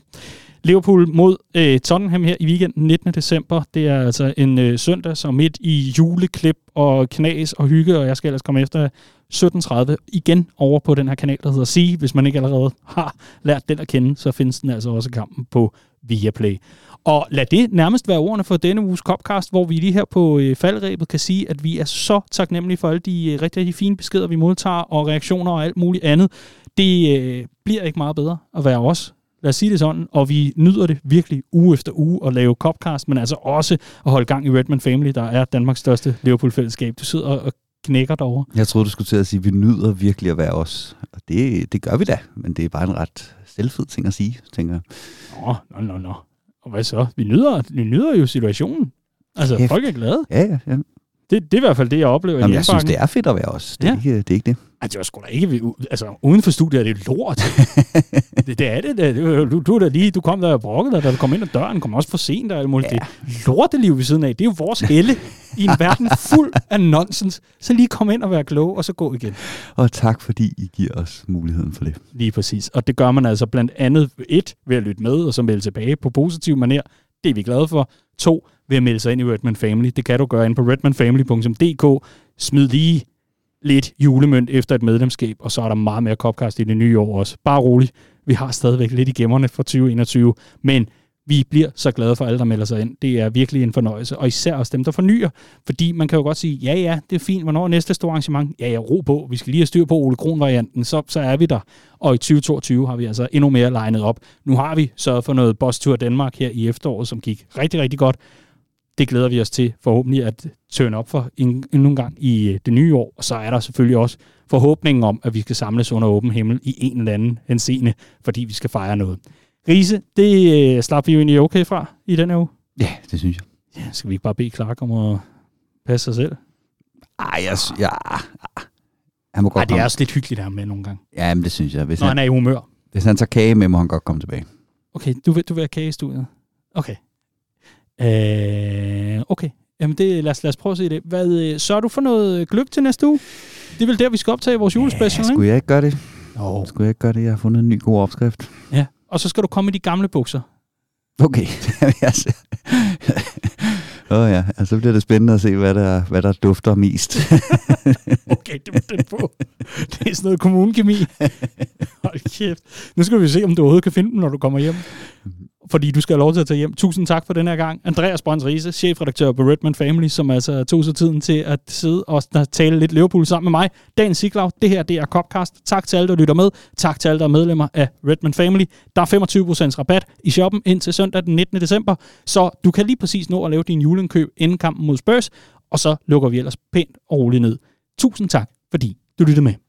Liverpool mod øh, Tottenham her i weekenden 19. december. Det er altså en øh, søndag, som midt i juleklip og knas og hygge, og jeg skal ellers komme efter 17.30 igen over på den her kanal, der hedder Sige. Hvis man ikke allerede har lært den at kende, så findes den altså også kampen på Viaplay. Og lad det nærmest være ordene for denne uges Copcast, hvor vi lige her på øh, faldrebet kan sige, at vi er så taknemmelige for alle de øh, rigtig, rigtig fine beskeder, vi modtager, og reaktioner og alt muligt andet. Det øh, bliver ikke meget bedre at være os. Lad os sige det sådan, og vi nyder det virkelig uge efter uge at lave Copcast, men altså også at holde gang i Redman Family, der er Danmarks største Liverpool-fællesskab. Du sidder og knækker derovre. Jeg troede, du skulle til at sige, at vi nyder virkelig at være os. Og det, det gør vi da, men det er bare en ret selvfed ting at sige, tænker jeg. Nå, nå, nå, nå. Og hvad så? Vi nyder, vi nyder jo situationen. Altså, Hæft. folk er glade. Ja, ja, ja. Det, det er i hvert fald det, jeg oplever Jamen, jeg synes, det er fedt at være os. Det er, ja. ikke, det er ikke det. Altså, det var sgu da ikke... Altså, uden for studiet er det lort. det, det, er det. det du, du, der lige, du kom der og brokkede dig, da du kom ind ad døren, kom også for sent og alt muligt. Ja. Det lorteliv ved siden af, det er jo vores helle i en verden fuld af nonsens. Så lige kom ind og være klog, og så gå igen. Og tak, fordi I giver os muligheden for det. Lige præcis. Og det gør man altså blandt andet et ved at lytte med, og så melde tilbage på positiv manér. Det er vi glade for. To, ved at melde sig ind i Redman Family. Det kan du gøre ind på redmanfamily.dk. Smid lige lidt julemønt efter et medlemskab, og så er der meget mere Copcast i det nye år også. Bare rolig, Vi har stadigvæk lidt i gemmerne for 2021, men vi bliver så glade for alle, der melder sig ind. Det er virkelig en fornøjelse, og især også dem, der fornyer. Fordi man kan jo godt sige, ja ja, det er fint, hvornår er næste store arrangement? Ja, ja, ro på, vi skal lige have styr på Ole Kron-varianten, så, så er vi der. Og i 2022 har vi altså endnu mere legnet op. Nu har vi sørget for noget Boss Tour Danmark her i efteråret, som gik rigtig, rigtig godt det glæder vi os til forhåbentlig at tørne op for endnu en gang i øh, det nye år. Og så er der selvfølgelig også forhåbningen om, at vi skal samles under åben himmel i en eller anden henseende, fordi vi skal fejre noget. Riese, det øh, slap vi jo egentlig okay fra i den her uge. Ja, det synes jeg. Ja, skal vi ikke bare bede Clark om at passe sig selv? Ej, jeg, ja, han må godt Ej, det er også lidt hyggeligt her med nogle gange. Ja, men det synes jeg. Hvis Når han, han er i humør. Hvis han tager kage med, må han godt komme tilbage. Okay, du vil, du vil have kage i studiet? Okay. Øh, okay, jamen det, lad, os, lad os prøve at se det. Hvad, øh, så er du for noget gløb til næste uge? Det er vel der, vi skal optage vores julespecial, ja, skulle jeg ikke gøre det? Oh. Skulle jeg ikke gøre det? Jeg har fundet en ny god opskrift. Ja, og så skal du komme i de gamle bukser. Okay, Åh oh ja, altså, så bliver det spændende at se, hvad der, hvad der dufter mest. okay, det var den på. Det er sådan noget kommunekemi. Hold kæft. Nu skal vi se, om du overhovedet kan finde dem, når du kommer hjem fordi du skal have lov til at tage hjem. Tusind tak for den her gang. Andreas Brøns Riese, chefredaktør på Redman Family, som altså tog sig tiden til at sidde og tale lidt Liverpool sammen med mig. Dan Siglaug, det her det er Copcast. Tak til alle, der lytter med. Tak til alle, der er medlemmer af Redman Family. Der er 25% rabat i shoppen indtil søndag den 19. december, så du kan lige præcis nå at lave din juleindkøb inden kampen mod Spurs, og så lukker vi ellers pænt og roligt ned. Tusind tak, fordi du lyttede med.